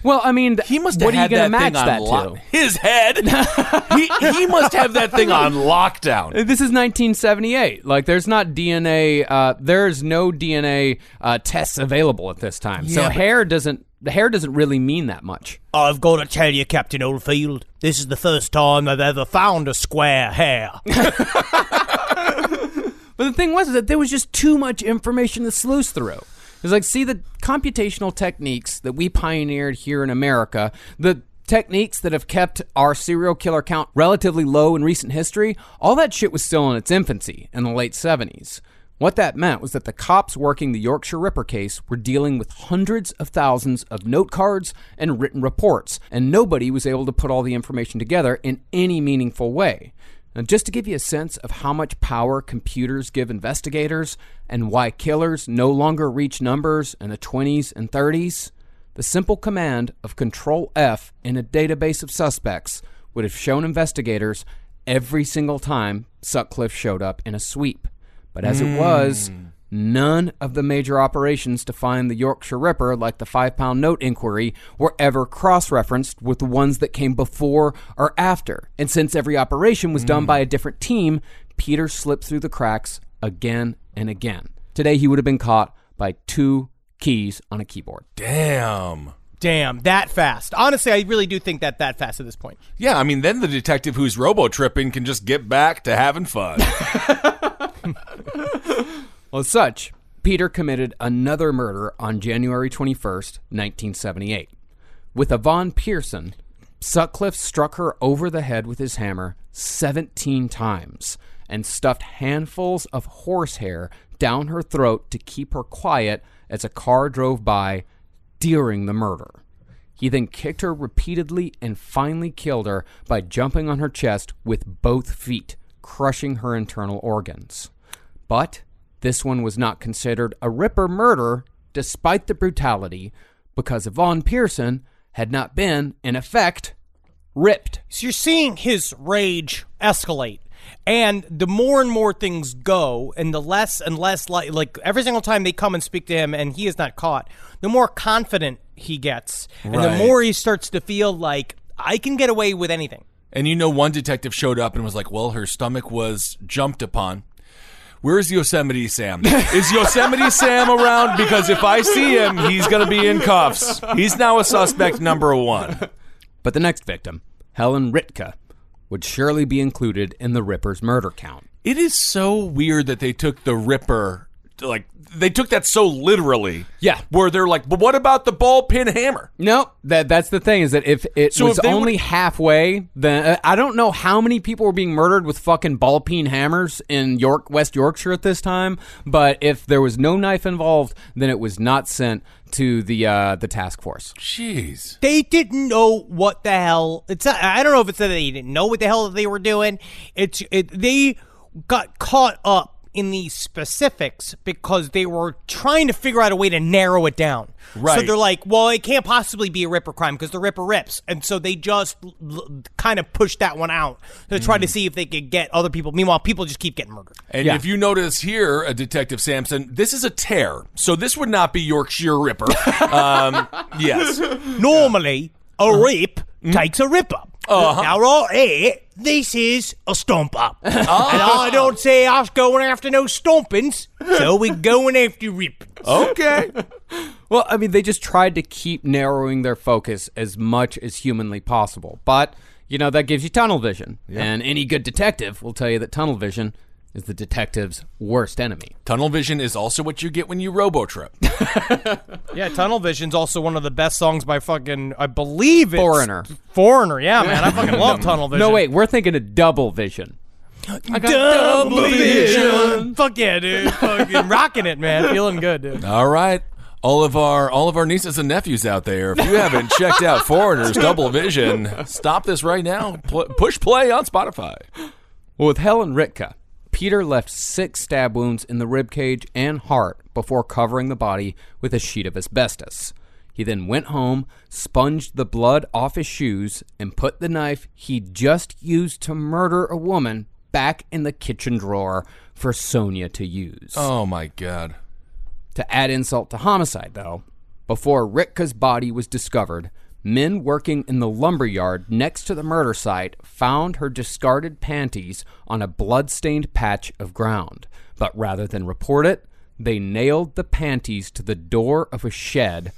Well, I mean, He must have what are you had gonna that match thing on that lock- to? His head. he, he must have that thing on lockdown. This is 1978. Like, there's not DNA. Uh, there's no DNA uh, tests available at this time. Yeah, so but- hair doesn't. The hair doesn't really mean that much. I've got to tell you, Captain Oldfield, this is the first time I've ever found a square hair. But the thing was is that there was just too much information to sluice through. It's like, see, the computational techniques that we pioneered here in America, the techniques that have kept our serial killer count relatively low in recent history, all that shit was still in its infancy in the late 70s. What that meant was that the cops working the Yorkshire Ripper case were dealing with hundreds of thousands of note cards and written reports, and nobody was able to put all the information together in any meaningful way. Just to give you a sense of how much power computers give investigators and why killers no longer reach numbers in the 20s and 30s, the simple command of Control F in a database of suspects would have shown investigators every single time Sutcliffe showed up in a sweep. But as it was, hmm. None of the major operations to find the Yorkshire Ripper, like the five pound note inquiry, were ever cross referenced with the ones that came before or after. And since every operation was done hmm. by a different team, Peter slipped through the cracks again and again. Today, he would have been caught by two keys on a keyboard. Damn. Damn, that fast. Honestly, I really do think that that fast at this point. Yeah, I mean, then the detective who's robo tripping can just get back to having fun. Well, as such, Peter committed another murder on January 21st, 1978. With Yvonne Pearson, Sutcliffe struck her over the head with his hammer 17 times and stuffed handfuls of horsehair down her throat to keep her quiet as a car drove by during the murder. He then kicked her repeatedly and finally killed her by jumping on her chest with both feet, crushing her internal organs. But this one was not considered a Ripper murder despite the brutality because Yvonne Pearson had not been, in effect, ripped. So you're seeing his rage escalate. And the more and more things go, and the less and less like like every single time they come and speak to him, and he is not caught, the more confident he gets, and the more he starts to feel like I can get away with anything. and you know, one detective showed up and was like, well, her stomach was jumped upon. Where's Yosemite Sam? Is Yosemite Sam around? Because if I see him, he's going to be in cuffs. He's now a suspect number one. But the next victim, Helen Rytka, would surely be included in the Ripper's murder count. It is so weird that they took the Ripper, like, they took that so literally. Yeah. Where they're like, but what about the ball peen hammer? No, that that's the thing is that if it So was if only would- halfway, then uh, I don't know how many people were being murdered with fucking ball peen hammers in York, West Yorkshire at this time. But if there was no knife involved, then it was not sent to the uh, the task force. Jeez. They didn't know what the hell. It's not, I don't know if it's that they didn't know what the hell they were doing. It's it, they got caught up in the specifics because they were trying to figure out a way to narrow it down. Right. So they're like, well, it can't possibly be a Ripper crime because the Ripper rips, and so they just l- l- kind of pushed that one out to try to see if they could get other people. Meanwhile, people just keep getting murdered. And Yeah. if you notice here, uh, Detective Sampson, this is a tear. So this would not be Yorkshire Ripper. um, yes. Normally, a rip takes a rip up. Uh-huh. Now, right here, this is a stomp up. And I don't say I was going after no stompings, so we're going after rip. Okay. Well, I mean, they just tried to keep narrowing their focus as much as humanly possible. But, you know, that gives you tunnel vision. And any good detective will tell you that tunnel vision is the detective's worst enemy. Tunnel vision is also what you get when you robo trip. Yeah, Tunnel Vision's also one of the best songs by fucking, I believe it's Foreigner. Foreigner, yeah, man. I fucking love Tunnel Vision. No, wait, we're thinking of double vision. Double Vision. Fuck yeah, dude. Fucking rocking it, man. Feeling good, dude. All right. All of our all of our nieces and nephews out there, if you haven't checked out Foreigner's Double Vision, stop this right now. Pl- push play on Spotify. Well, with Helen Rytka, Peter left six stab wounds in the rib cage and heart before covering the body with a sheet of asbestos. He then went home, sponged the blood off his shoes, and put the knife he just used to murder a woman back in the kitchen drawer for Sonia to use. Oh my god. To add insult to homicide, though, before Rytka's body was discovered, men working in the lumber yard next to the murder site found her discarded panties on a blood-stained patch of ground. But rather than report it, they nailed the panties to the door of a shed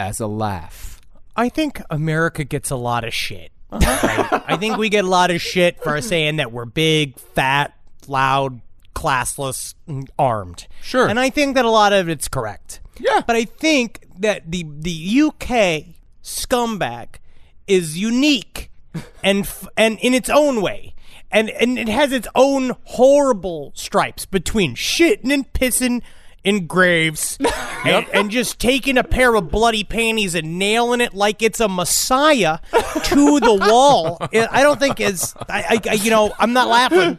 as a laugh. I think America gets a lot of shit. Right? I think we get a lot of shit for saying that we're big, fat, loud, classless, and armed. Sure. And I think that a lot of it's correct. Yeah. But I think that the the UK scumbag is unique and f- and in its own way. And and it has its own horrible stripes between shitting and pissing in graves and, and just taking a pair of bloody panties and nailing it like it's a messiah to the wall. I don't think is I, I, I you know I'm not laughing.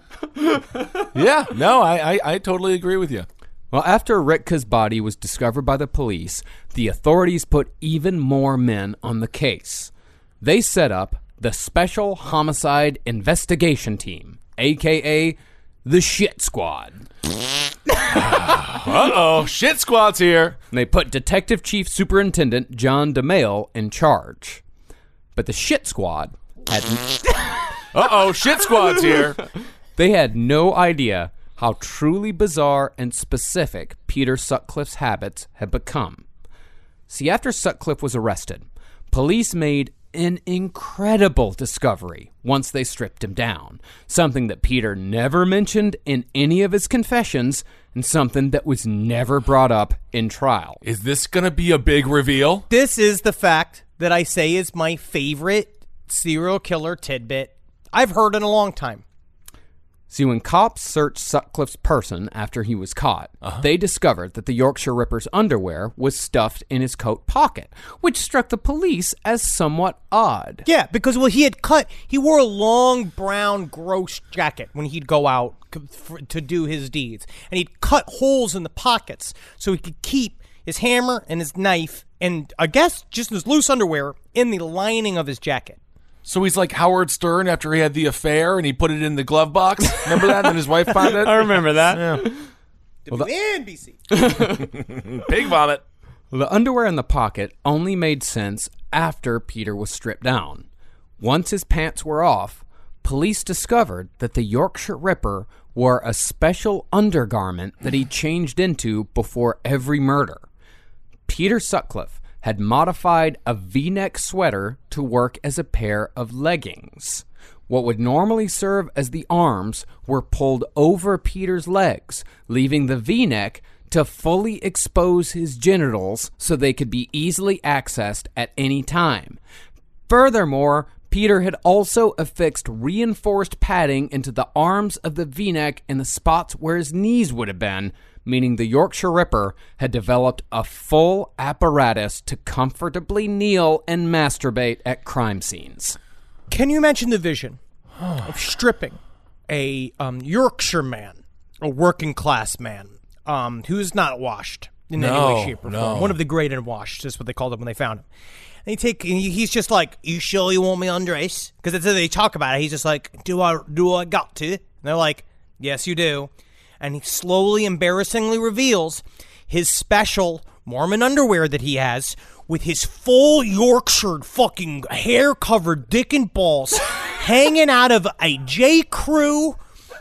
Yeah, no, I, I, I totally agree with you. Well, after Rytka's body was discovered by the police, the authorities put even more men on the case. They set up the Special Homicide Investigation Team, aka the Shit Squad. Uh oh, shit squad's here. And they put Detective Chief Superintendent John Domaille in charge. But the Shit Squad had Uh oh, shit squad's here. They had no idea how truly bizarre and specific Peter Sutcliffe's habits had become. See, after Sutcliffe was arrested, police made an incredible discovery once they stripped him down. Something that Peter never mentioned in any of his confessions, and something that was never brought up in trial. Is this gonna be a big reveal? This is the fact that I say is my favorite serial killer tidbit I've heard in a long time. See, when cops searched Sutcliffe's person after he was caught, uh-huh. they discovered that the Yorkshire Ripper's underwear was stuffed in his coat pocket, which struck the police as somewhat odd. Yeah, because well, he had cut. He wore a long brown, gross jacket when he'd go out for, to do his deeds, and he'd cut holes in the pockets so he could keep his hammer and his knife, and I guess just his loose underwear in the lining of his jacket. So he's like Howard Stern after he had the affair and he put it in the glove box. Remember that? and his wife found it. I remember that. Yeah. WNBC. Pig vomit. The underwear in the pocket only made sense after Peter was stripped down. Once his pants were off, police discovered that the Yorkshire Ripper wore a special undergarment that he changed into before every murder. Peter Sutcliffe had modified a v neck sweater to work as a pair of leggings. What would normally serve as the arms were pulled over Peter's legs, leaving the v neck to fully expose his genitals so they could be easily accessed at any time. Furthermore, Peter had also affixed reinforced padding into the arms of the v neck in the spots where his knees would have been, meaning the Yorkshire Ripper had developed a full apparatus to comfortably kneel and masturbate at crime scenes. Can you imagine the vision of stripping a um, Yorkshire man, a working class man, um, who's not washed in any way, shape, or no. form? One of the great unwashed is what they called him when they found him. And he take, and he's just like, "You sure you want me undress?" Because that's how they talk about it. He's just like, "Do I do I got to?" And they're like, "Yes, you do." And he slowly, embarrassingly reveals his special Mormon underwear that he has with his full Yorkshire fucking hair covered dick and balls hanging out of a J. Crew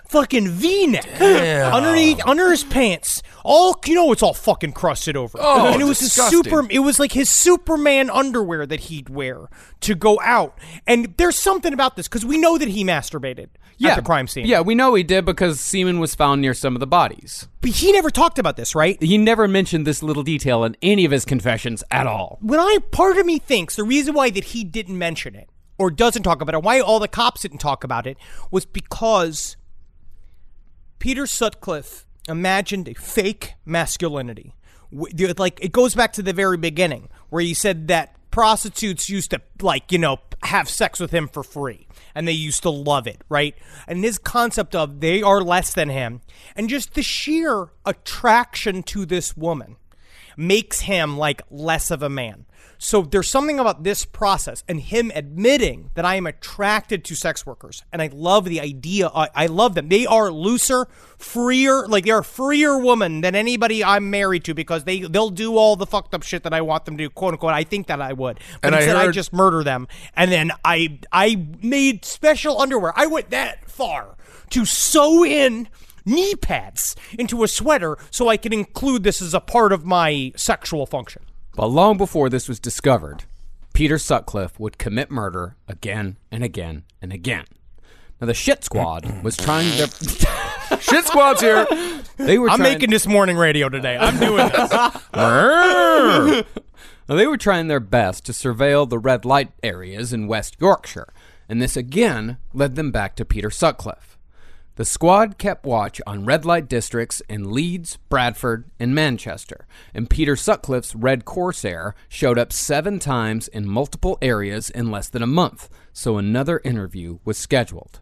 fucking V-neck underneath under his pants. All you know, it's all fucking crusted over. Oh, and it was disgusting. his super. It was like his Superman underwear that he'd wear to go out. And there's something about this because we know that he masturbated at the crime scene. Yeah, we know he did because semen was found near some of the bodies. but he never talked about this, right? He never mentioned this little detail in any of his confessions at all. when I part of me thinks the reason why that he didn't mention it or doesn't talk about it, why all the cops didn't talk about it, was because Peter Sutcliffe imagined a fake masculinity. Like it goes back to the very beginning where he said that prostitutes used to like you know have sex with him for free and they used to love it right and his concept of they are less than him and just the sheer attraction to this woman makes him like less of a man. So there's something about this process and him admitting that I am attracted to sex workers and I love the idea. I, I love them. They are looser, freer, like they're a freer woman than anybody I'm married to because they they'll do all the fucked up shit that I want them to do, quote unquote. I think that I would, but And I instead I heard- just murder them and then I I made special underwear. I went that far to sew in knee pads into a sweater so I can include this as a part of my sexual function. But long before this was discovered, Peter Sutcliffe would commit murder again and again and again. Now the shit squad was trying their Shit squad's here. they were I'm trying, making this morning radio today. I'm doing this. Now, they were trying their best to surveil the red light areas in West Yorkshire, and this again led them back to Peter Sutcliffe. The squad kept watch on red light districts in Leeds, Bradford, and Manchester, and Peter Sutcliffe's Red Corsair showed up seven times in multiple areas in less than a month, so another interview was scheduled.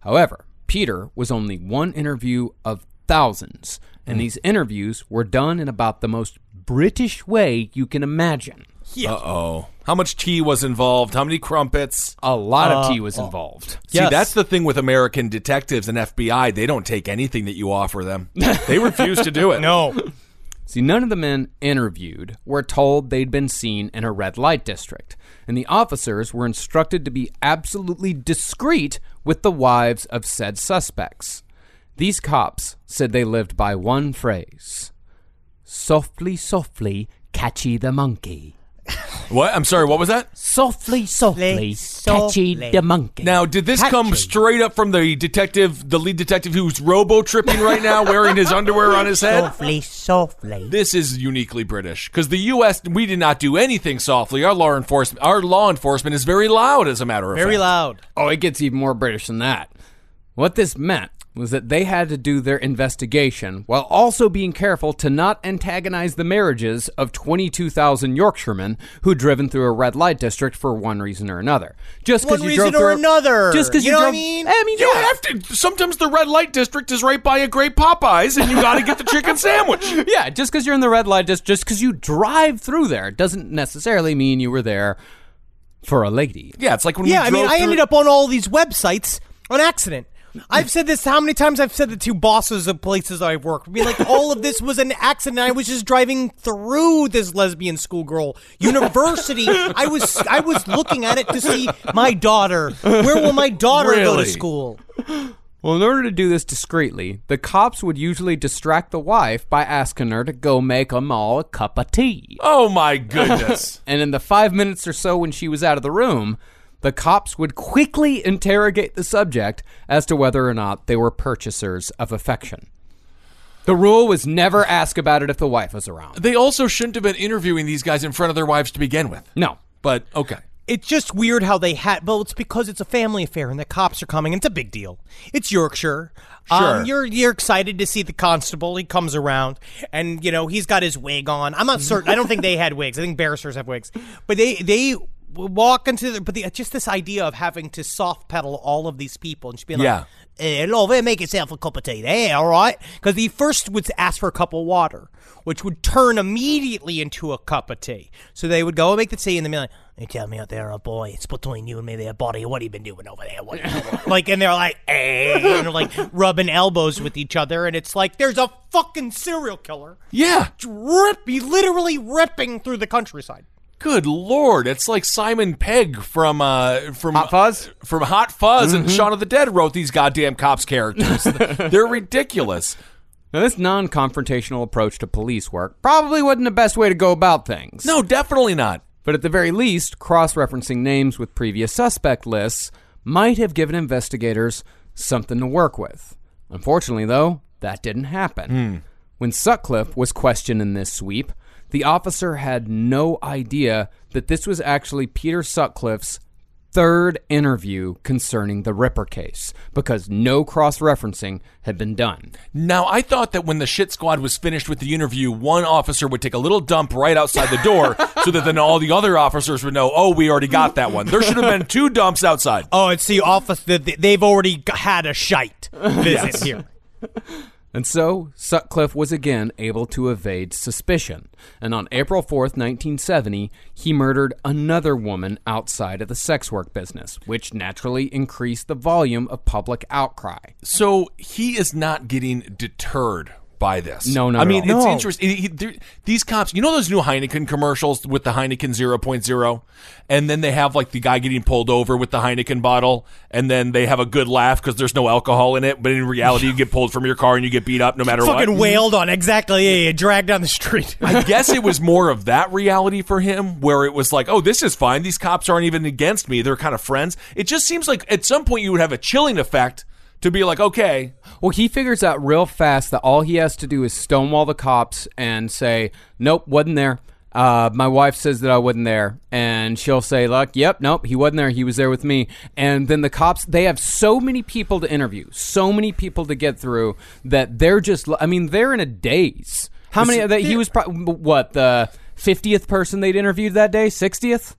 However, Peter was only one interview of thousands, and these interviews were done in about the most British way you can imagine. Yeah. Uh oh. How much tea was involved? How many crumpets? A lot of tea uh, was involved. See, Yes. that's the thing with American detectives and FBI. They don't take anything that you offer them. They refuse to do it. No. See, none of the men interviewed were told they'd been seen in a red light district, and the officers were instructed to be absolutely discreet with the wives of said suspects. These cops said they lived by one phrase softly, softly, catchy the monkey. What? I'm sorry, what was that? Softly, softly, Softly. catchy the monkey. Now, did this come straight up from the detective, the lead detective who's robo tripping right now, wearing his underwear on his head? Softly, softly. This is uniquely British because the U.S. we did not do anything softly. Our law enforcement, our law enforcement is very loud, as a matter of Very fact. Very loud. Oh, it gets even more British than that. What this meant was that they had to do their investigation while also being careful to not antagonize the marriages of 22,000 Yorkshiremen who'd driven through a red light district for one reason or another. Just because One you drove reason or through- another. Just because You you, know what I mean? I mean, You yeah. have to. Sometimes the red light district is right by a great Popeyes, and you got to get the chicken sandwich. Yeah, just because you're in the red light district, just because you drive through there, doesn't necessarily mean you were there for a lady. Yeah, it's like when Yeah, we I mean, drove I ended up on all these websites on accident. I've said this how many times I've said it to bosses of places I've worked. Be like, all of this was an accident. I was just driving through this lesbian schoolgirl university. I was I was looking at it to see my daughter. Where will my daughter go to school? Well, in order to do this discreetly, the cops would usually distract the wife by asking her to go make 'em all a cup of tea. Oh my goodness! And in the five minutes or so when she was out of the room, the cops would quickly interrogate the subject as to whether or not they were purchasers of affection. The rule was never ask about it if the wife was around. they also shouldn't have been interviewing these guys in front of their wives to begin with. No. But okay. It's just weird how they had. Well, it's because it's a family affair and the cops are coming. It's a big deal. It's Yorkshire. Sure. Um, you're you're excited to see the constable. He comes around, and you know he's got his wig on. I'm not certain. I don't think they had wigs. I think barristers have wigs. But they they walk into the. But the, just this idea of having to soft pedal all of these people and just being Yeah. Eh, like, "Hey, love it, make yourself a cup of tea, there, all right?" Because he first would ask for a cup of water, which would turn immediately into a cup of tea. So they would go and make the tea, and they'd be like, "Hey, tell me out there, oh boy, it's between you and me, there, buddy. What have you been doing over there? What doing?" like?" And they're like, "Hey," and they're like rubbing elbows with each other, and it's like there's a fucking serial killer Yeah. rip, literally ripping through the countryside. Good lord! It's like Simon Pegg from uh from Hot Fuzz? from Hot Fuzz and Shaun of the Dead wrote these goddamn cops characters. They're ridiculous. Now, this non confrontational approach to police work probably wasn't the best way to go about things. No, definitely not. But at the very least, cross referencing names with previous suspect lists might have given investigators something to work with. Unfortunately, though, that didn't happen. When Sutcliffe was questioned in this sweep, the officer had no idea that this was actually Peter Sutcliffe's third interview concerning the Ripper case because no cross referencing had been done. Now, I thought that when the shit squad was finished with the interview, one officer would take a little dump right outside the door so that then all the other officers would know, oh, we already got that one. There should have been two dumps outside. Oh, it's the office that they've already had a shite visit here. And so, Sutcliffe was again able to evade suspicion. And on April 4th, 1970, he murdered another woman outside of the sex work business, which naturally increased the volume of public outcry. So he is not getting deterred by this. No, no. I at mean, all. it's No. interesting. He- he- these cops, you know those new Heineken commercials with the Heineken 0.0? And then they have like the guy getting pulled over with the Heineken bottle, and then they have a good laugh because there's no alcohol in it. But in reality, you get pulled from your car and you get beat up no matter what. Fucking wailed on exactly. Yeah, yeah, dragged down the street. I guess it was more of that reality for him, where it was like, oh, this is fine. These cops aren't even against me. They're kind of friends. It just seems like at some point you would have a chilling effect to be like, okay, Well, he figures out real fast that all he has to do is stonewall the cops and say, nope, wasn't there. Uh, my wife says that I wasn't there, and she'll say, "Look, yep, nope, he wasn't there. He was there with me." And then the cops, they have so many people to interview, so many people to get through that they're just. I mean, they're in a daze. How many? That he was pro- what the fiftieth person they'd interviewed that day, sixtieth.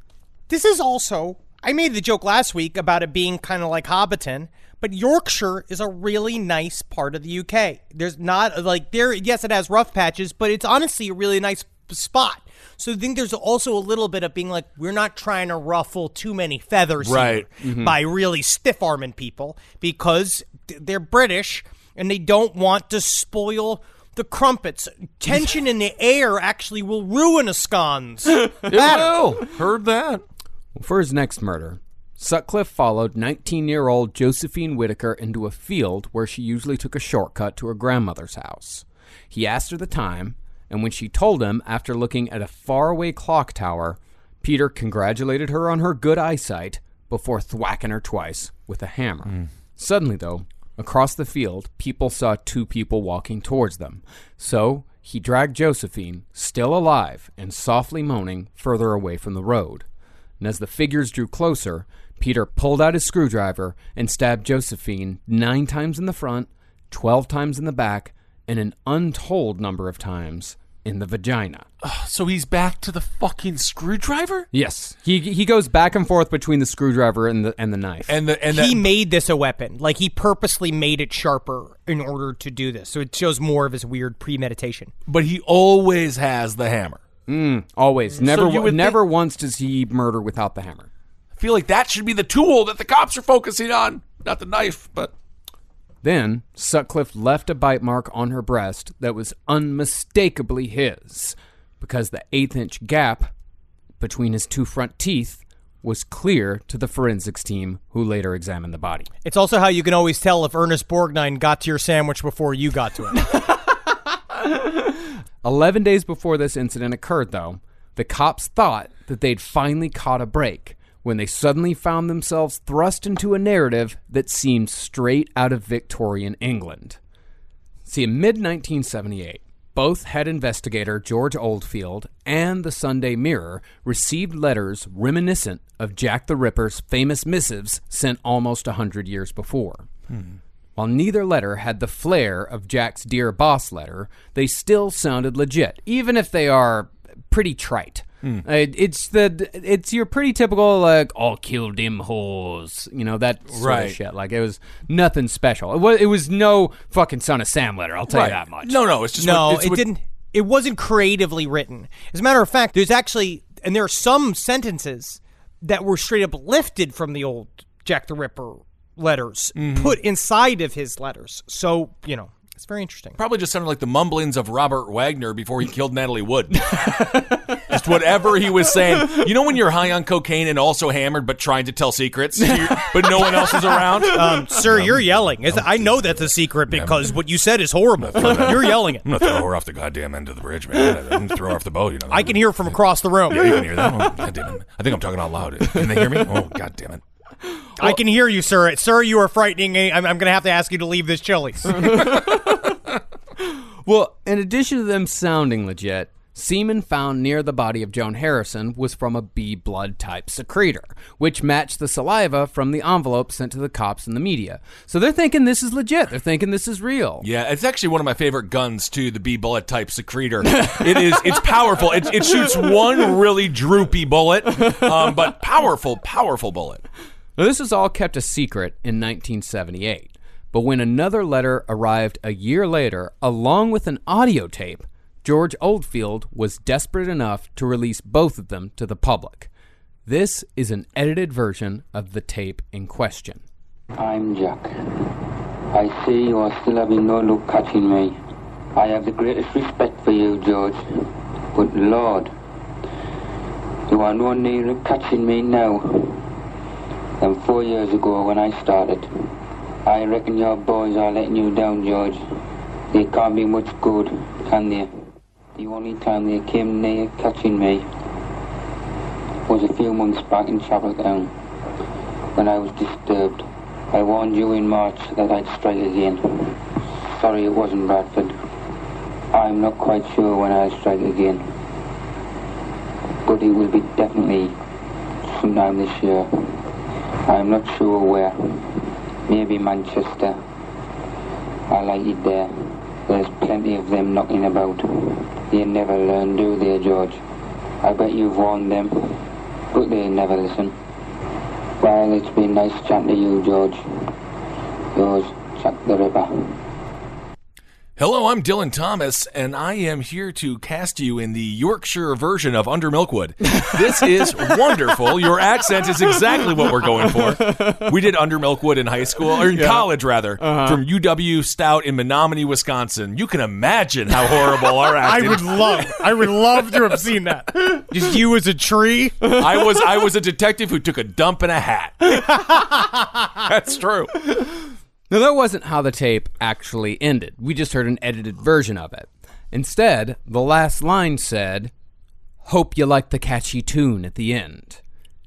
This is also, I made the joke last week about it being kind of like Hobbiton, but Yorkshire is a really nice part of the UK. There's not like there, yes, it has rough patches, but it's honestly a really nice spot. So I think there's also a little bit of being like, we're not trying to ruffle too many feathers here Right. Mm-hmm. by really stiff arming people because they're British and they don't want to spoil the crumpets. Tension in the air actually will ruin a scones. Oh, heard that. For his next murder, Sutcliffe followed 19 year old Josephine Whitaker into a field where she usually took a shortcut to her grandmother's house. He asked her the time, and when she told him after looking at a faraway clock tower, Peter congratulated her on her good eyesight before thwacking her twice with a hammer. Mm. Suddenly, though, across the field, people saw two people walking towards them. So he dragged Josephine, still alive and softly moaning, further away from the road. And as the figures drew closer, Peter pulled out his screwdriver and stabbed Josephine nine times in the front, twelve times in the back, and an untold number of times in the vagina. So he's back to the fucking screwdriver, Yes, he he goes back and forth between the screwdriver and the and the knife. and the and he that, made this a weapon. Like he purposely made it sharper in order to do this. So it shows more of his weird premeditation. but he always has the hammer. Mm, always, never, you would never once does he murder without the hammer. I feel like that should be the tool that the cops are focusing on, not the knife. But Then Sutcliffe left a bite mark on her breast that was unmistakably his, because the eighth inch gap between his two front teeth was clear to the forensics team who later examined the body. It's also how you can always tell if Ernest Borgnine got to your sandwich before you got to it. Eleven days before this incident occurred, though, the cops thought that they'd finally caught a break when they suddenly found themselves thrust into a narrative that seemed straight out of Victorian England. See, in mid 1978, both head investigator George Oldfield and the Sunday Mirror received letters reminiscent of Jack the Ripper's famous missives sent almost a hundred years before. While neither letter had the flair of Jack's Dear Boss letter, they still sounded legit, even if they are pretty trite. Uh, it's the it's your pretty typical like I'll kill them whores, you know that sort Right. of shit. Like it was nothing special. It was it was no fucking Son of Sam letter. I'll tell you that much. No, no, it's just no, what, it's it what- didn't. It wasn't creatively written. As a matter of fact, there's actually, and there are some sentences that were straight up lifted from the old Jack the Ripper letters, Mm-hmm. put inside of his letters. So you know, it's very interesting. Probably just sounded like the mumblings of Robert Wagner before he killed Natalie Wood. just whatever he was saying. You know when you're high on cocaine and also hammered, but trying to tell secrets, but no one else is around. Um, sir, you're yelling. Is- I know that's a secret because what you said is horrible. You're yelling it. I'm gonna throw her off the goddamn end of the bridge, man. I'm gonna throw her off the boat. You know. I can hear from across the room. Yeah, you can hear that. Oh, God it. I think I'm talking out loud. Can they hear me? Oh, god damn it. I can hear you, sir. Sir, you are frightening. I'm, I'm going to have to ask you to leave this Chili's. Well, in addition to them sounding legit, semen found near the body of Joan Harrison was from a B blood type secretor, which matched the saliva from the envelope sent to the cops and the media. So they're thinking this is legit. They're thinking this is real. Yeah, it's actually one of my favorite guns too. The B bullet type secretor. it is. It's powerful. It, it shoots one really droopy bullet, um, but powerful, powerful bullet. Now, this was all kept a secret in 1978. But when another letter arrived a year later, along with an audio tape, George Oldfield was desperate enough to release both of them to the public. This is an edited version of the tape in question. I'm Jack. I see you are still having no luck catching me. I have the greatest respect for you, George. But Lord, you are no nearer catching me now than four years ago when I started. I reckon your boys are letting you down, George. They can't be much good, can they? The only time they came near catching me was a few months back in Chapeltown when I was disturbed. I warned you in March that I'd strike again. Sorry it wasn't Bradford. I'm not quite sure when I'll strike again. but it will be definitely sometime this year. I'm not sure where. Maybe Manchester. I like it there. There's plenty of them knocking about. They never learn, do they, George? I bet you've warned them, but they never listen. Well, it's been nice chatting to you, George. Yours, Jack the Ripper. Hello, I'm Dylan Thomas, and I am here to cast you in the Yorkshire version of Under Milkwood. This is wonderful. Your accent is exactly what we're going for. We did Under Milkwood in high school, or in college rather, uh-huh. from UW Stout in Menomonie, Wisconsin. You can imagine how horrible our I acting. would love, I would love to have seen that. Just you as a tree. I was I was a detective who took a dump in a hat. That's true. Now, that wasn't how the tape actually ended. We just heard an edited version of it. Instead, the last line said, Hope you like the catchy tune at the end.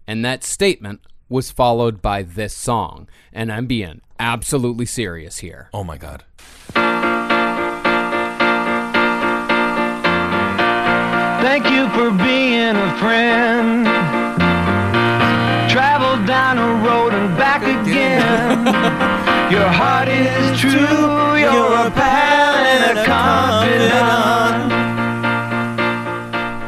And that statement was followed by this song. And I'm being absolutely serious here. Oh my god. Thank you for being a friend. Travel down the road and back again. Your heart is true. You're a pal and a confidant.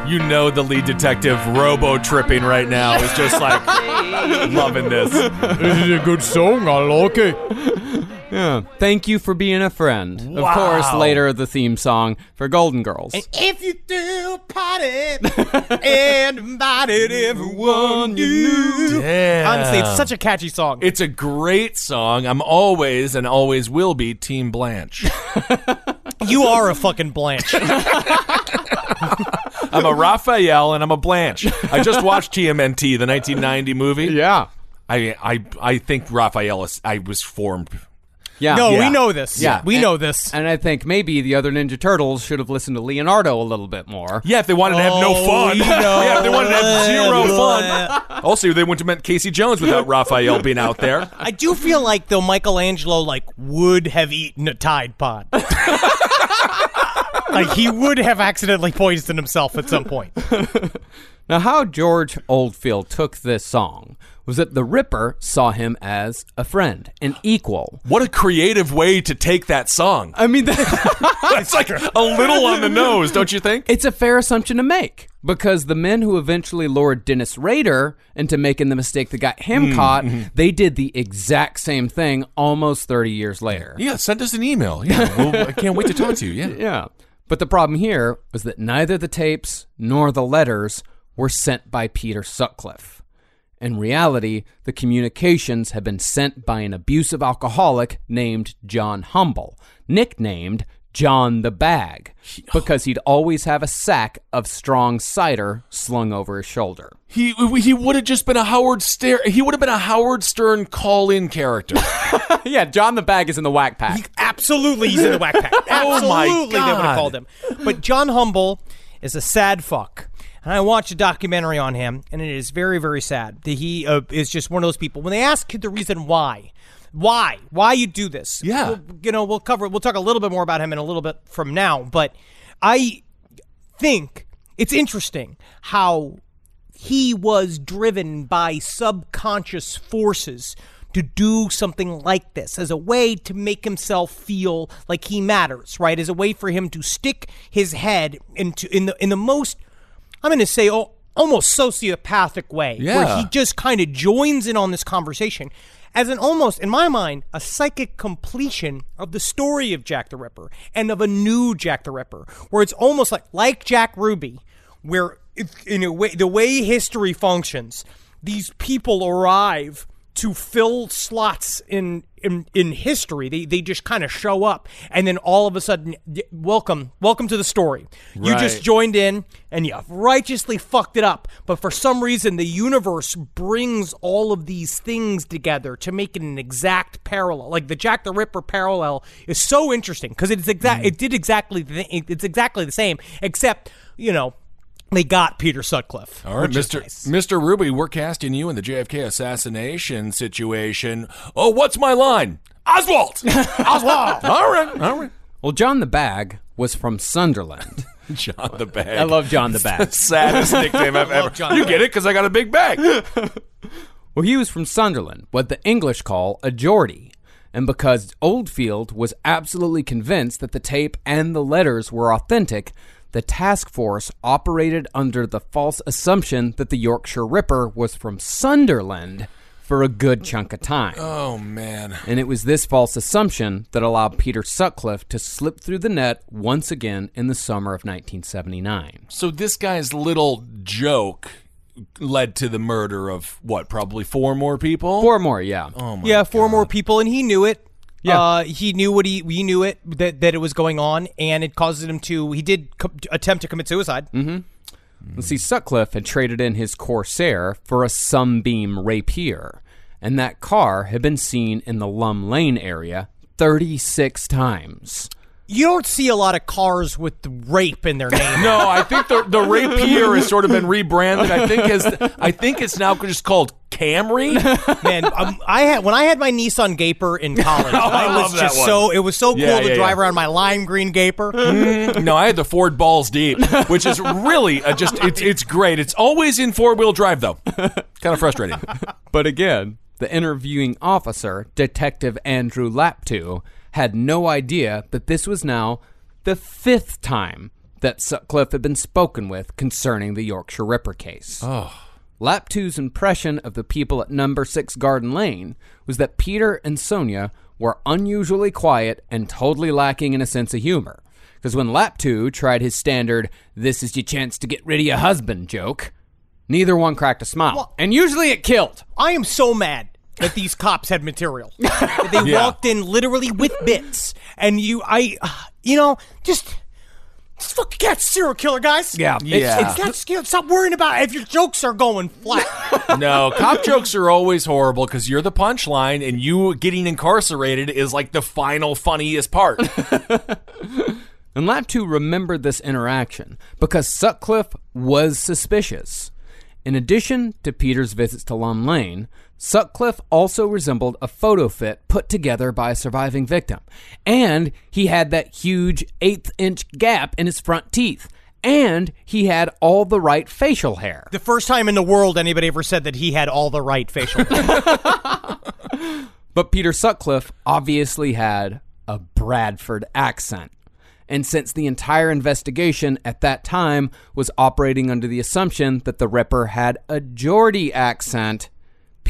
You know the lead detective robo tripping right now is just like loving this. This is a good song. I like it. Yeah. Thank you for being a friend. Of course, later the theme song for Golden Girls. If you do a party and invited everyone you knew. Yeah. Honestly, it's such a catchy song. It's a great song. I'm always and always will be Team Blanche. you are a fucking Blanche. I'm a Raphael and I'm a Blanche. I just watched TMNT, the 1990 movie. yeah. I I I think Raphael is I was formed. Yeah. No, Yeah. we know this. Yeah. we And- know this. And I think maybe the other Ninja Turtles should have listened to Leonardo a little bit more. Yeah, if they wanted to have no Oh, fun. we. Yeah, if they wanted to have zero fun. Also, they wouldn't have met Casey Jones without Raphael being out there. I do feel like though Michelangelo like would have eaten a Tide Pod. like he would have accidentally poisoned himself at some point. Now, how George Oldfield took this song was that the Ripper saw him as a friend, an equal. What a creative way to take that song. I mean, That's like a little on the nose, don't you think? it's a fair assumption to make because the men who eventually lured Dennis Rader into making the mistake that got him hmm, caught, hmm. they did the exact same thing almost 30 years later. Yeah, send us an email. Yeah, well, I can't wait to talk to you. Yeah. Yeah. But the problem here was that neither the tapes nor the letters were sent by Peter Sutcliffe. In reality, the communications had been sent by an abusive alcoholic named John Humble, nicknamed John the Bag, because he'd always have a sack of strong cider slung over his shoulder. He he would have just been a Howard Stern. He would have been a Howard Stern call-in character. yeah, John the Bag is in the whack pack. Absolutely, he's in the whack pack. Oh my Absolutely, they would have called him. But John Humble is a sad fuck. And I watched a documentary on him, and it is very, very sad. That he uh, is just one of those people. When they ask the reason why, why, why you do this, Yeah. we'll- you know, we'll cover. We'll talk a little bit more about him in a little bit from now. But I think it's interesting how he was driven by subconscious forces to do something like this as a way to make himself feel like he matters, right? As a way for him to stick his head into in the in the most I'm going to say oh, almost sociopathic way where he just kind of joins in on this conversation as an almost in my mind a psychic completion of the story of Jack the Ripper and of a new Jack the Ripper where it's almost like like Jack Ruby where in a way the way history functions these people arrive to fill slots in in, in history. They, they just kind of show up and then all of a sudden welcome welcome to the story. You just joined in and you righteously fucked it up but for some reason the universe brings all of these things together to make it an exact parallel. Like the jack the ripper parallel is so interesting because it's exact mm. it did exactly the, it's exactly the same except you know they got peter sutcliffe All right, Mr. nice. Mr. Ruby, we're casting you in the JFK assassination situation. Oh, what's my line? Oswald. Oswald! all right, all right. Well, John the Bag was from Sunderland. John the Bag. I love John the Bag. Saddest nickname I've ever. John You get it because I got a big bag. Well, he was from Sunderland, what the English call a Geordie. And because Oldfield was absolutely convinced that the tape and the letters were authentic, the task force operated under the false assumption that the Yorkshire Ripper was from Sunderland for a good chunk of time. Oh man. And it was this false assumption that allowed Peter Sutcliffe to slip through the net once again in the summer of 1979. So this guy's little joke led to the murder of what? Probably four more people. Four more, yeah. Oh my yeah, four more people, and he knew it. Yeah. uh, he knew what he he knew it that that it was going on, and it caused him to. He did co- attempt to commit suicide. Mm-hmm. Let's see, Sutcliffe had traded in his Corsair for a Sunbeam Rapier, and that car had been seen in the Lumb Lane area 36 times. You don't see a lot of cars with the rape in their name. No, I think the the Rapier has sort of been rebranded. I think has I think it's now just called Camry. Man, um, I had when I had my Nissan Gaper in college. I, was just one. so it was so cool Yeah, to yeah, drive yeah. around my lime green Gaper. no, I had the Ford Balls Deep, which is really uh, just it's it's great. It's always in four wheel drive though. kind of frustrating. But again, the interviewing officer, Detective Andrew Laptew, had no idea that this was now the fifth time that Sutcliffe had been spoken with concerning the Yorkshire Ripper case. Oh. Laptew's impression of the people at number 6 Garden Lane was that Peter and Sonia were unusually quiet and totally lacking in a sense of humor. Because when Laptew tried his standard, this is your chance to get rid of your husband joke, neither one cracked a smile. Well- and usually it killed. I am so mad that these cops had material. they Yeah. walked in literally with bits, and you, I, uh, you know, just. Just fucking catch a serial killer, guys. Yeah. Yeah. It's, it's catch, stop worrying about it if your jokes are going flat. No, cop jokes are always horrible because you're the punchline, and you getting incarcerated is like the final funniest part. And Laptew remembered this interaction because Sutcliffe was suspicious. In addition to Peter's visits to Lumb Lane, Sutcliffe also resembled a photo fit put together by a surviving victim. And he had that huge eighth inch gap in his front teeth. And he had all the right facial hair. the first time in the world anybody ever said that he had all the right facial. hair. But Peter Sutcliffe obviously had a Bradford accent. And since the entire investigation at that time was operating under the assumption that the Ripper had a Geordie accent,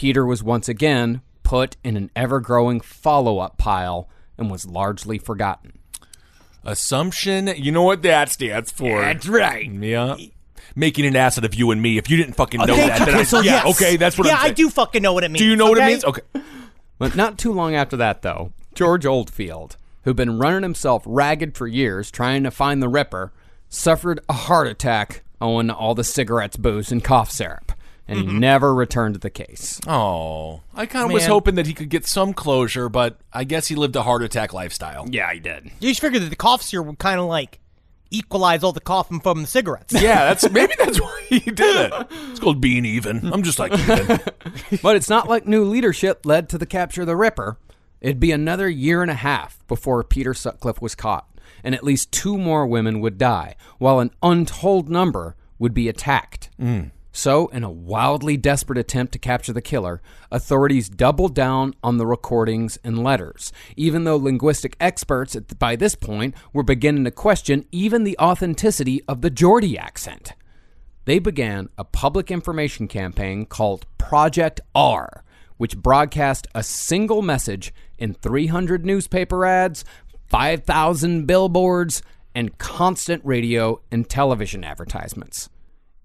Peter was once again put in an ever growing follow up pile and was largely forgotten. Assumption, you know what that stands for? That's right. Yeah. Making an ass out of you and me. If you didn't fucking oh, know Thank that, you, then I, Crystal, yeah, yes. okay, that's what yeah, I'm saying. I do fucking know what it means. Do you know what it okay? means? Okay. But not too long after that, though, George Oldfield, who'd been running himself ragged for years trying to find the Ripper, suffered a heart attack owing to all the cigarettes, booze, and cough syrup, and he mm-hmm. never returned to the case. Oh, I kind of was Man. hoping that he could get some closure, but I guess he lived a heart attack lifestyle. Yeah, he did. You just figured that the coughs here would kind of like equalize all the coughing from the cigarettes. Yeah, that's maybe that's why he did it. It's called being even. I'm just like even. But it's not like new leadership led to the capture of the Ripper. It'd be another year and a half before Peter Sutcliffe was caught, and at least two more women would die, while an untold number would be attacked. Mm. So, in a wildly desperate attempt to capture the killer, authorities doubled down on the recordings and letters, even though linguistic experts by this point were beginning to question even the authenticity of the Geordie accent they began a public information campaign called Project R, which broadcast a single message in 300 newspaper ads, 5,000 billboards, and constant radio and television advertisements.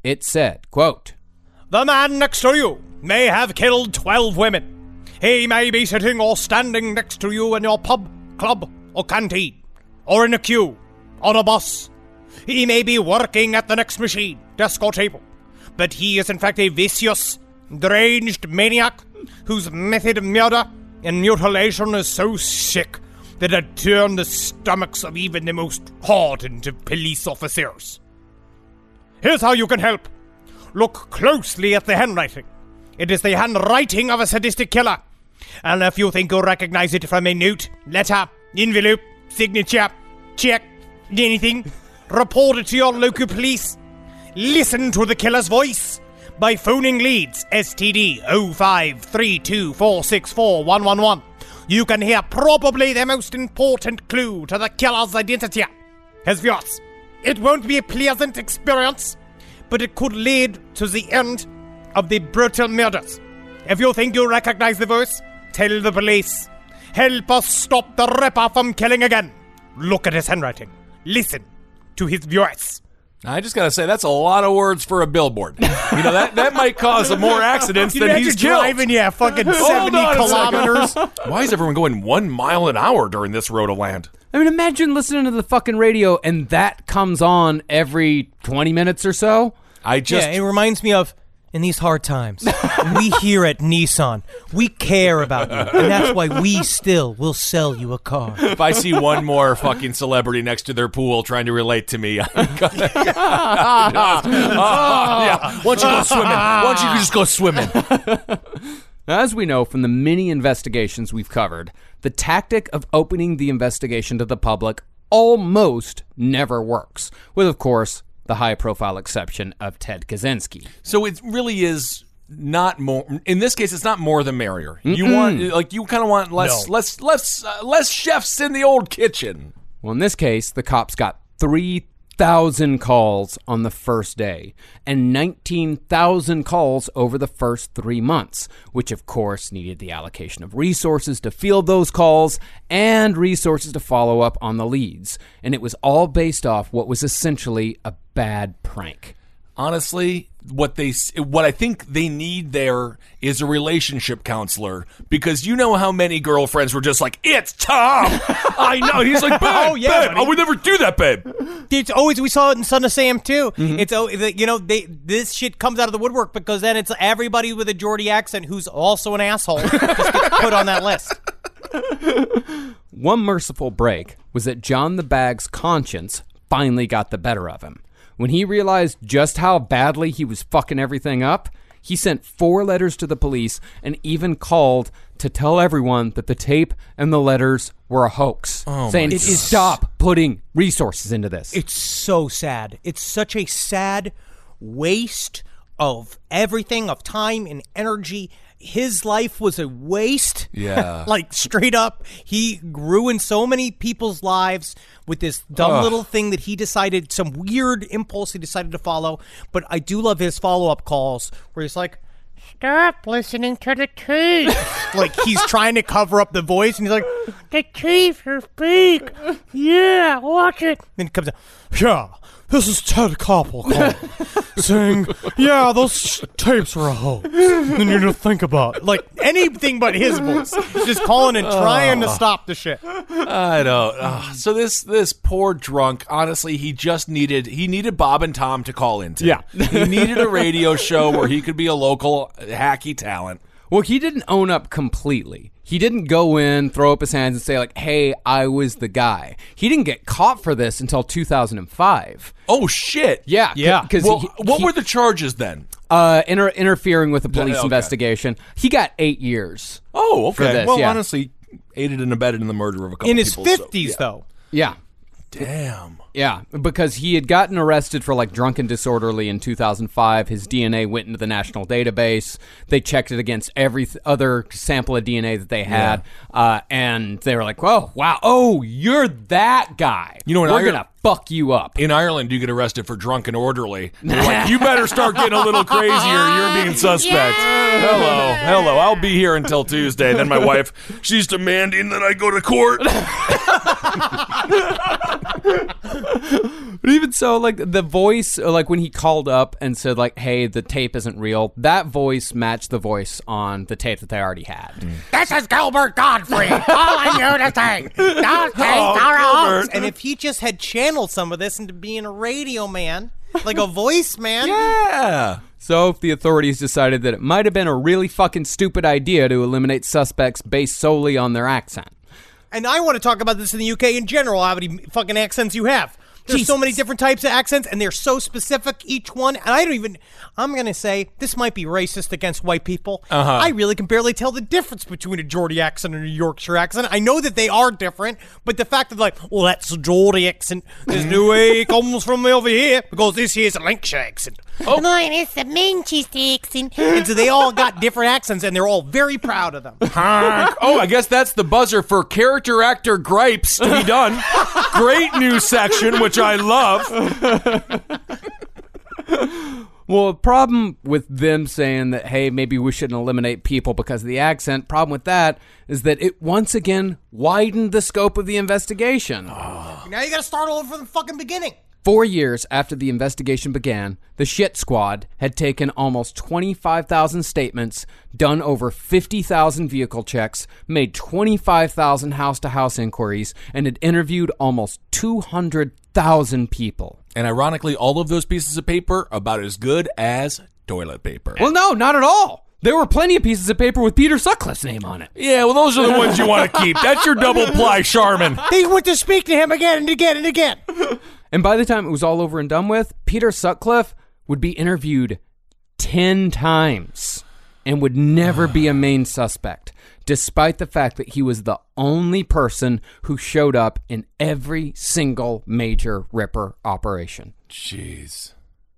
It said, quote, The man next to you may have killed 12 women. He may be sitting or standing next to you in your pub, club, or canteen, or in a queue, on a bus. He may be working at the next machine, desk, or table. But he is in fact a vicious, deranged maniac whose method of murder and mutilation is so sick that it turned the stomachs of even the most hardened of police officers. Here's how you can help. Look closely at the handwriting. It is the handwriting of a sadistic killer. And if you think you recognize it from a note, letter, envelope, signature, check, anything, report it to your local police. Listen to the killer's voice by phoning Leeds STD 0532464111. You can hear probably the most important clue to the killer's identity. His voice. It won't be a pleasant experience, but it could lead to the end of the brutal murders. If you think you recognize the voice, tell the police. Help us stop the Ripper from killing again. Look at his handwriting. Listen to his voice. I just gotta say that's a lot of words for a billboard. You know that that might cause more accidents than he's killed. driving, yeah, fucking 70 on a second. kilometers. Why is everyone going one mile an hour during this road of land? I mean, imagine listening to the fucking radio and that comes on every 20 minutes or so. I just yeah, it reminds me of in these hard times. we here at Nissan, we care about you, and that's why we still will sell you a car. if I see one more fucking celebrity next to their pool trying to relate to me, I'm gonna, Oh, yeah. Why don't you go swimming? Why don't you just go swimming? As we know from the many investigations we've covered, the tactic of opening the investigation to the public almost never works, with, of course, the high profile exception of Ted Kaczynski. So it really is not more. In this case, it's not more the merrier. You want like you kind of want less, No. less, less, uh, less chefs in the old kitchen. Well, in this case, the cops got 3,000 calls on the first day and 19,000 calls over the first three months, which of course needed the allocation of resources to field those calls and resources to follow up on the leads. And it was all based off what was essentially a bad prank. Honestly what they what I think they need there is a relationship counselor because you know how many girlfriends were just like it's Tom I know he's like babe Oh, yeah, babe. I would never do that babe It's always we saw it in Son of Sam too. Mm-hmm. It's oh, you know they this shit comes out of the woodwork because then it's everybody with a Geordie accent who's also an asshole just gets put on that list. One merciful break was that John the Bag's conscience finally got the better of him. When he realized just how badly he was fucking everything up, he sent four letters to the police and even called to tell everyone that the tape and the letters were a hoax, oh saying, "Stop putting resources into this." It's so sad. It's such a sad waste of everything, of time and energy. His life was a waste. Yeah. like straight up, he ruined so many people's lives with this dumb little thing that he decided, some weird impulse he decided to follow. But I do love his follow up calls where he's like, Stop listening to the teeth. like he's trying to cover up the voice, and he's like, "The teeth are fake. Yeah, watch it." Then it comes out, "Yeah, this is Ted Koppel calling, saying, yeah, those tapes were a hoax." Then you just think about it. like anything but his voice, He's just calling and trying to stop the shit. I don't ah, so this this poor drunk honestly he just needed he needed Bob and Tom to call into Yeah. he needed a radio show where he could be a local hacky talent Well, he didn't own up completely. He didn't go in, throw up his hands, and say like, "Hey, I was the guy." He didn't get caught for this until 2005. oh shit Yeah, Yeah. Because well, what were the charges then uh, inter- interfering with a police okay. investigation? He got eight years. Oh, okay. for this, well, yeah. honestly, aided and abetted in the murder of a couple In his people. so- fifties, yeah. though. Yeah, Damn. Yeah, because he had gotten arrested for like drunken disorderly in 2005. His DNA went into the national database. They checked it against every th- other sample of DNA that they had, uh, and they were like, "Oh, wow, oh, you're that guy. You know what, We're I- gonna fuck you up." In Ireland, you get arrested for drunken orderly. They're like, you better start getting a little crazier. You're being suspect. Hello, hello. I'll be here until Tuesday. Then my wife, she's demanding that I go to court. But even so, like the voice, uh, like when he called up and said, like, "Hey, the tape isn't real," that voice matched the voice on the tape that they already had. This is Gilbert Godfrey calling you to say are a hoax. And if he just had channeled some of this into being a radio man, like a voice man, yeah. So, if the authorities decided that it might have been a really fucking stupid idea to eliminate suspects based solely on their accent, and I want to talk about this in the UK in general, how many fucking accents you have. There's so many different types of accents, and they're so specific each one. And I don't even. I'm gonna say this might be racist against white people. Uh-huh. I really can barely tell the difference between a Geordie accent and a Yorkshire accent. I know that they are different, but the fact that, like, well, that's a Geordie accent. There's no way it comes from over here because this here's a Lancashire accent. Oh, mine is the Manchester accent. And so they all got different accents, and they're all very proud of them. Honk. oh, I guess that's the buzzer for character actor gripes to be done. Great new section, which I love. Well, the problem with them saying that, hey, maybe we shouldn't eliminate people because of the accent, problem with that is that it once again widened the scope of the investigation. Oh. now you got to start all over from the fucking beginning. Four years after the investigation began, the Shit Squad had taken almost 25,000 statements, done over 50,000 vehicle checks, made 25,000 house to house inquiries, and had interviewed almost 200,000 people. And ironically, all of those pieces of paper about as good as toilet paper. Well, no, not at all. There were plenty of pieces of paper with Peter Sutcliffe's name on it. Yeah, well, those are the ones you want to keep. That's your double ply, Charmin. They went to speak to him again and again and again. And by the time it was all over and done with, Peter Sutcliffe would be interviewed 10 times and would never be a main suspect, despite the fact that he was the only person who showed up in every single major Ripper operation. Jeez.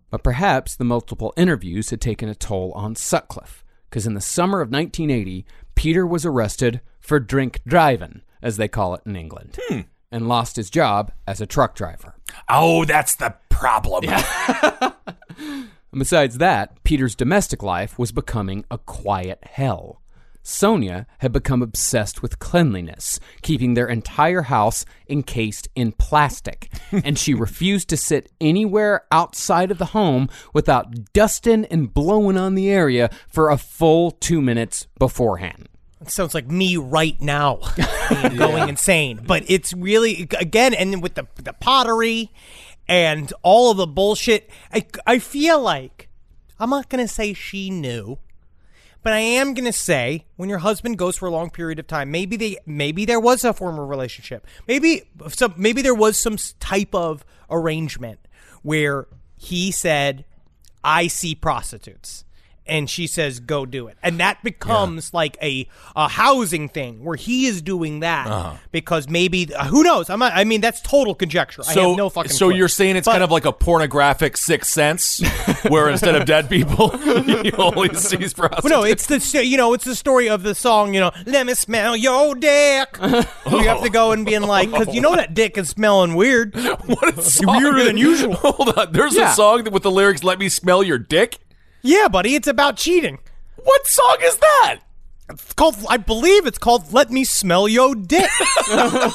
But perhaps the multiple interviews had taken a toll on Sutcliffe, because in the summer of 1980, Peter was arrested for drink driving, as they call it in England, hmm. and lost his job as a truck driver. Oh, that's the problem. Besides that, Peter's domestic life was becoming a quiet hell. Sonia had become obsessed with cleanliness, keeping their entire house encased in plastic, and she refused to sit anywhere outside of the home without dusting and blowing on the area for a full two minutes beforehand. Sounds like me right now, going insane. But it's really again, and with the the pottery and all of the bullshit. I I feel like I'm not gonna say she knew, but I am gonna say when your husband goes for a long period of time, maybe they maybe there was a former relationship, maybe some maybe there was some type of arrangement where he said, "I see prostitutes." And she says go do it and that becomes like a, a housing thing where he is doing that because maybe uh, who knows I'm not, i mean that's total conjecture i So, have no fucking so clue. you're saying it's But- kind of like a pornographic sixth sense, where instead of dead people, he only sees prostitutes. Well, no, it's the you know it's the story of the song you know let me smell your dick. you have to go and being like because you know that dick is smelling weird. what a song weirder than usual. Hold on, there's Yeah. a song that with the lyrics "Let me smell your dick." Yeah, buddy, it's about cheating. What song is that? It's called I believe it's called "Let Me Smell Your Dick."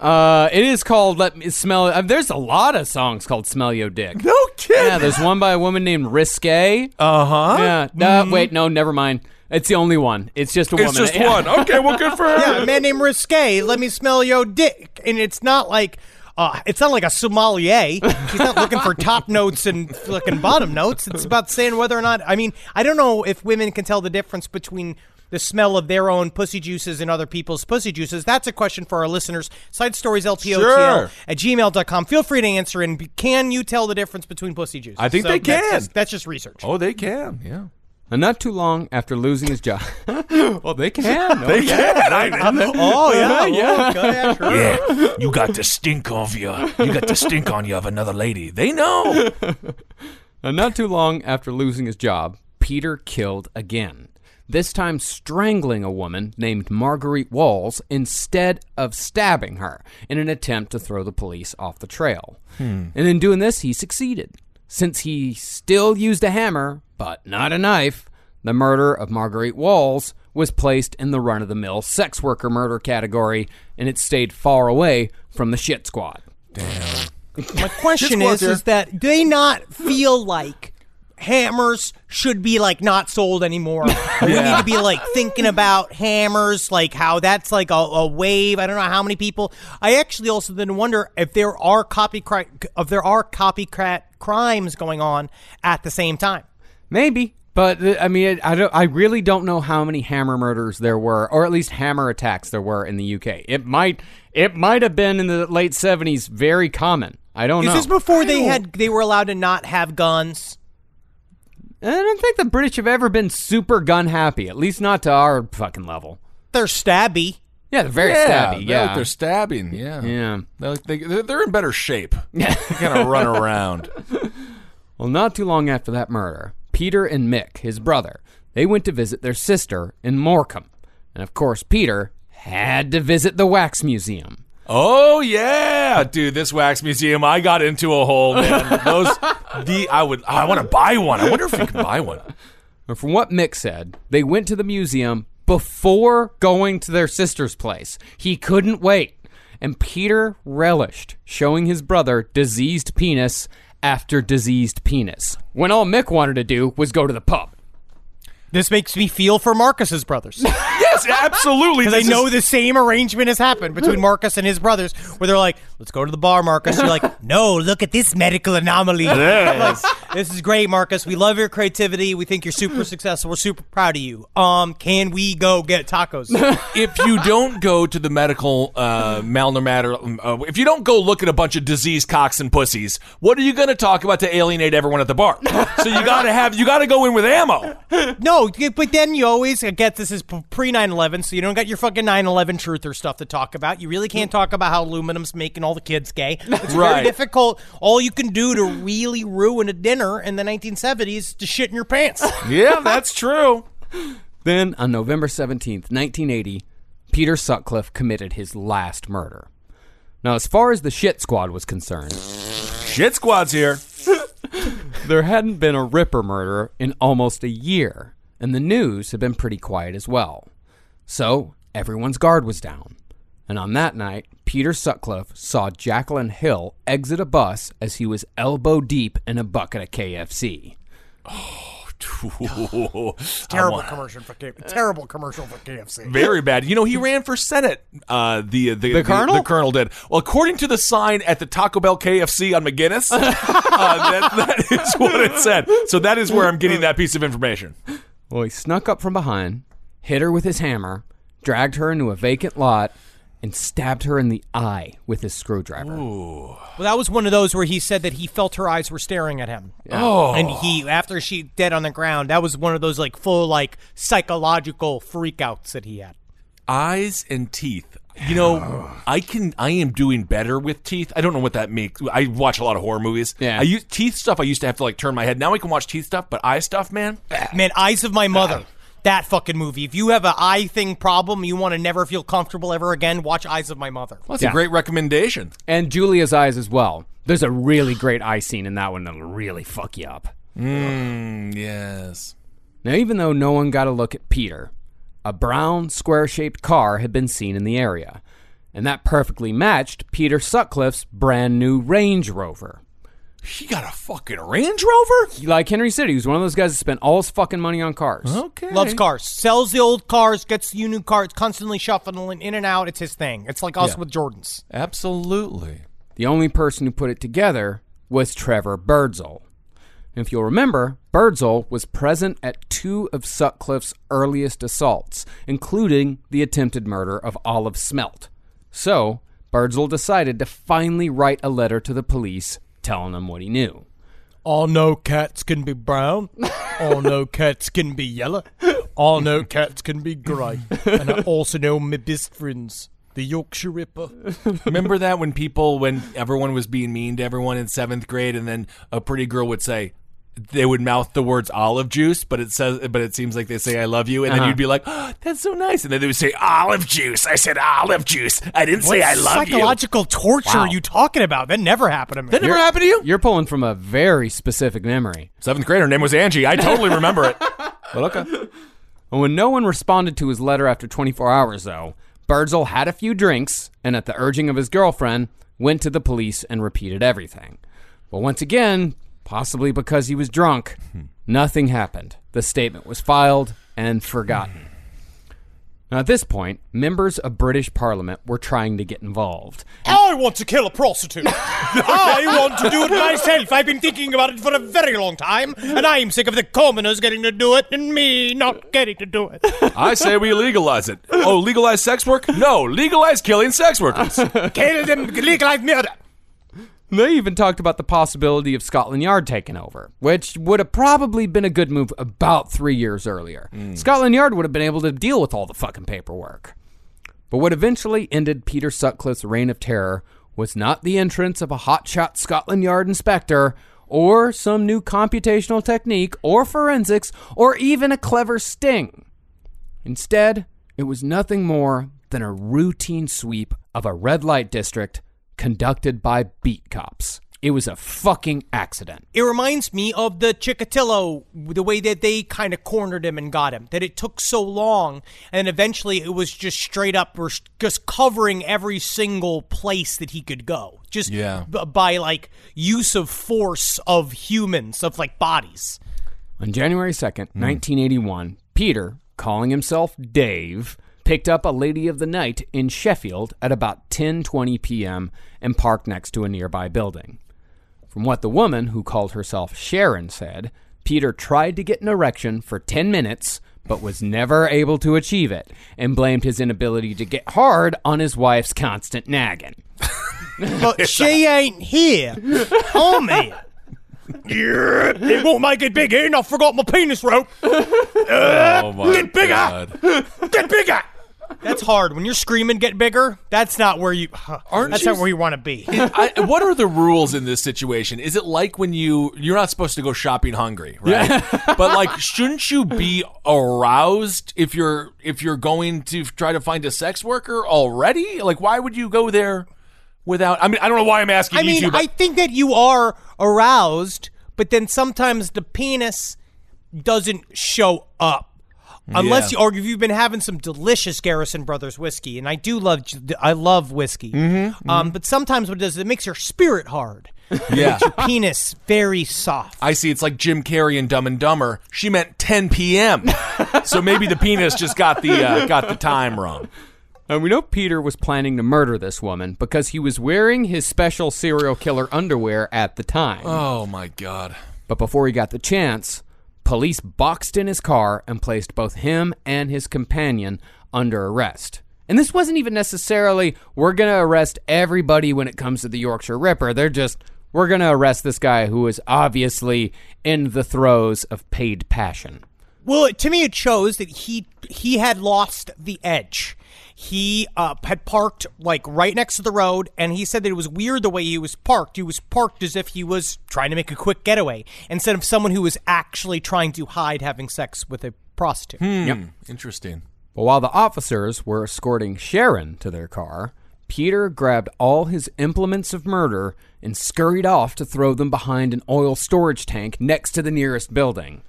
Uh, it is called "Let Me Smell." Uh, there's a lot of songs called "Smell Your Dick." No kidding. Yeah, there's one by a woman named Risque. Uh huh. Yeah. No, wait, no, never mind. It's the only one. It's just a It's woman. just Yeah. one. Okay, well, good for her. yeah, a man named Risque. Let me smell your dick, and it's not like. Uh, it's not like a sommelier. He's not looking for top notes and fucking bottom notes. It's about saying whether or not. I mean, I don't know if women can tell the difference between the smell of their own pussy juices and other people's pussy juices. That's a question for our listeners. Side stories LPOTL Sure. at gmail.com. Feel free to answer. And can you tell the difference between pussy juices? I think they that's can. just- that's just research. Oh, they can. Yeah. And not too long after losing his job. well, they can. They can. I, Oh, yeah. yeah. Oh, yeah sure. Yeah, you got the stink of you. You got the stink on you of another lady. They know. And not too long after losing his job, Peter killed again. This time strangling a woman named Marguerite Walls instead of stabbing her in an attempt to throw the police off the trail. Hmm. And in doing this, he succeeded. Since he still used a hammer, but not a knife, the murder of Marguerite Walls was placed in the run of the mill sex worker murder category, and it stayed far away from the shit squad. Damn. My question is, is that do they not feel like hammers should be like not sold anymore? We need to be like thinking about hammers, like how that's like a, a wave. I don't know how many people. I actually also then wonder if there are copycat, if there are copycat crimes going on at the same time. Maybe. But uh, I mean, I don't. I really don't know how many hammer murders there were, or at least hammer attacks there were in the UK. It might. It might have been in the late seventies very common. I don't Is know. Is this before they had they were allowed to not have guns? I don't think the British have ever been super gun happy. At least not to our fucking level. They're stabby. Yeah, they're very yeah, stabby. they're, Yeah, they're stabbing. Yeah, yeah. They're, they, they're they're in better shape. they kind of run around. Well, not too long after that murder, Peter and Mick, his brother, they went to visit their sister in Morecambe, and of course, Peter had to visit the wax museum. Oh yeah, dude! This wax museum, I got into a hole, man. Those, the I would, I want to buy one. I wonder if you can buy one. But from what Mick said, they went to the museum before going to their sister's place. He couldn't wait. And Peter relished showing his brother diseased penis after diseased penis. When all Mick wanted to do was go to the pub. This makes me feel for Marcus's brothers. Yes, absolutely. Because I know is- the same arrangement has happened between Marcus and his brothers, where they're like, "Let's go to the bar, Marcus." You're like, "No, look at this medical anomaly." Like, this is great, Marcus. We love your creativity. We think you're super successful. We're super proud of you. Um, can we go get tacos? if you don't go to the medical uh, malnumatter, uh, if you don't go look at a bunch of diseased cocks and pussies, what are you going to talk about to alienate everyone at the bar? so you got to have, you got to go in with ammo. no, but then you always get this is pre 9/11, so you don't got your fucking 9/11 truther stuff to talk about. You really can't talk about how aluminum's making all the kids gay. It's very difficult. All you can do to really ruin a dinner in the 1970s is to shit in your pants. Yeah, that's true. Then, on November 17th, 1980, Peter Sutcliffe committed his last murder. Now, as far as the shit squad was concerned, Shit squad's here. there hadn't been a Ripper murder in almost a year, and the news had been pretty quiet as well. So, everyone's guard was down. And on that night, Peter Sutcliffe saw Jacqueline Hill exit a bus as he was elbow deep in a bucket of KFC. Oh, terrible commercial for KFC. Terrible commercial for KFC. Very bad. You know, he ran for Senate. Uh, the, the The colonel? The, colonel did. Well, according to the sign at the Taco Bell KFC on McGinnis, uh, that, that is what it said. So that is where I'm getting that piece of information. Well, he snuck up from behind, hit her with his hammer, dragged her into a vacant lot, and stabbed her in the eye with his screwdriver. Well, that was one of those where he said that he felt her eyes were staring at him. Oh. And he, after she dead on the ground, that was one of those like full like psychological freakouts that he had. Eyes and teeth. You know, I can. I am doing better with teeth. I don't know what that makes. I watch a lot of horror movies. Yeah. I use teeth stuff. I used to have to like turn my head. Now I can watch teeth stuff, but eye stuff, man. Man, Eyes of My Mother. Uh, That fucking movie. If you have an eye thing problem, you want to never feel comfortable ever again, watch Eyes of My Mother. That's Yeah. a great recommendation. And Julia's eyes as well. There's a really great eye scene in that one that'll really fuck you up. Mm, yes. Now, even though no one got a look at Peter, a brown, square shaped car had been seen in the area, and that perfectly matched Peter Sutcliffe's brand new Range Rover. He got a fucking Range Rover. He, Like Henry said, he was one of those guys that spent all his fucking money on cars. Okay. Loves cars. Sells the old cars, gets you new cars, constantly shuffling in and out. It's his thing. It's like us Yeah. with Jordans. Absolutely. The only person who put it together was Trevor Birdsall. If you'll remember, Birdsall was present at two of Sutcliffe's earliest assaults, including the attempted murder of Olive Smelt. So, Birdsall decided to finally write a letter to the police telling him what he knew. All no cats can be brown. All no cats can be yellow. All no cats can be grey. And I also know my best friends, the Yorkshire Ripper. Remember that when people, when everyone was being mean to everyone in seventh grade, and then a pretty girl would say, they would mouth the words olive juice, but it says, but it seems like they say "I love you," and then Uh-huh. you'd be like, oh, "That's so nice," and then they would say olive juice. I said olive juice. I didn't say I love you. psychological torture are you talking about? That never happened to me. That never happened to you. You're pulling from a very specific memory. Seventh grade. Her name was Angie. I totally remember it. But okay. And when no one responded to his letter after 24 hours, though, Birdsall had a few drinks and, at the urging of his girlfriend, went to the police and repeated everything. But once again, possibly because he was drunk, hmm. nothing happened. The statement was filed and forgotten. Hmm. Now, at this point, members of British Parliament were trying to get involved. I want to kill a prostitute. I want to do it myself. I've been thinking about it for a very long time, and I'm sick of the commoners getting to do it and me not getting to do it. I say we legalize it. Oh, legalize sex work? No, legalize killing sex workers. Kill them, legalize murder. They even talked about the possibility of Scotland Yard taking over, which would have probably been a good move about three years earlier. Hmm. Scotland Yard would have been able to deal with all the fucking paperwork. But what eventually ended Peter Sutcliffe's reign of terror was not the entrance of a hotshot Scotland Yard inspector, or some new computational technique, or forensics, or even a clever sting. Instead, it was nothing more than a routine sweep of a red light district conducted by beat cops. It was a fucking accident. It reminds me of the Chikatilo, the way that they kind of cornered him and got him. That it took so long, and eventually it was just straight up, we're just covering every single place that he could go, just Yeah. b- by like use of force of humans, of like bodies. On January 2nd, 1981, hmm. Peter, calling himself Dave, picked up a lady of the night in Sheffield at about 10:20 p.m. and parked next to a nearby building. From what the woman who called herself Sharon said, Peter tried to get an erection for 10 minutes but was never able to achieve it and blamed his inability to get hard on his wife's constant nagging. But she ain't here. Man. Yeah, it won't make it big in. I forgot my penis rope. oh my Get bigger! God. Get bigger. That's hard. When you're screaming, get bigger. That's not where you. Aren't that's you- not where you want to be. I, what are the rules in this situation? Is it like when you you're not supposed to go shopping hungry, right? but like, shouldn't you be aroused if you're if you're going to try to find a sex worker already? Like, why would you go there without? I mean, I don't know why I'm asking I you mean, two, but I think that you are aroused, but then sometimes the penis doesn't show up. Unless Yeah. you, or if you've been having some delicious Garrison Brothers whiskey, and I do love, I love whiskey. Mm-hmm, Um, but sometimes what it does, is it makes your spirit hard, yeah. your penis very soft. I see. It's like Jim Carrey and Dumb and Dumber. She meant 10 p.m. so maybe the penis just got the uh, got the time wrong. And we know Peter was planning to murder this woman because he was wearing his special serial killer underwear at the time. Oh my God. But before he got the chance, police boxed in his car and placed both him and his companion under arrest. And this wasn't even necessarily, we're going to arrest everybody when it comes to the Yorkshire Ripper. They're just, we're going to arrest this guy who is obviously in the throes of paid passion. Well, to me, it shows that he he had lost the edge. He uh, had parked like right next to the road, and he said that it was weird the way he was parked. He was parked as if he was trying to make a quick getaway instead of someone who was actually trying to hide having sex with a prostitute. Yep. Interesting. But while the officers were escorting Sharon to their car, Peter grabbed all his implements of murder and scurried off to throw them behind an oil storage tank next to the nearest building.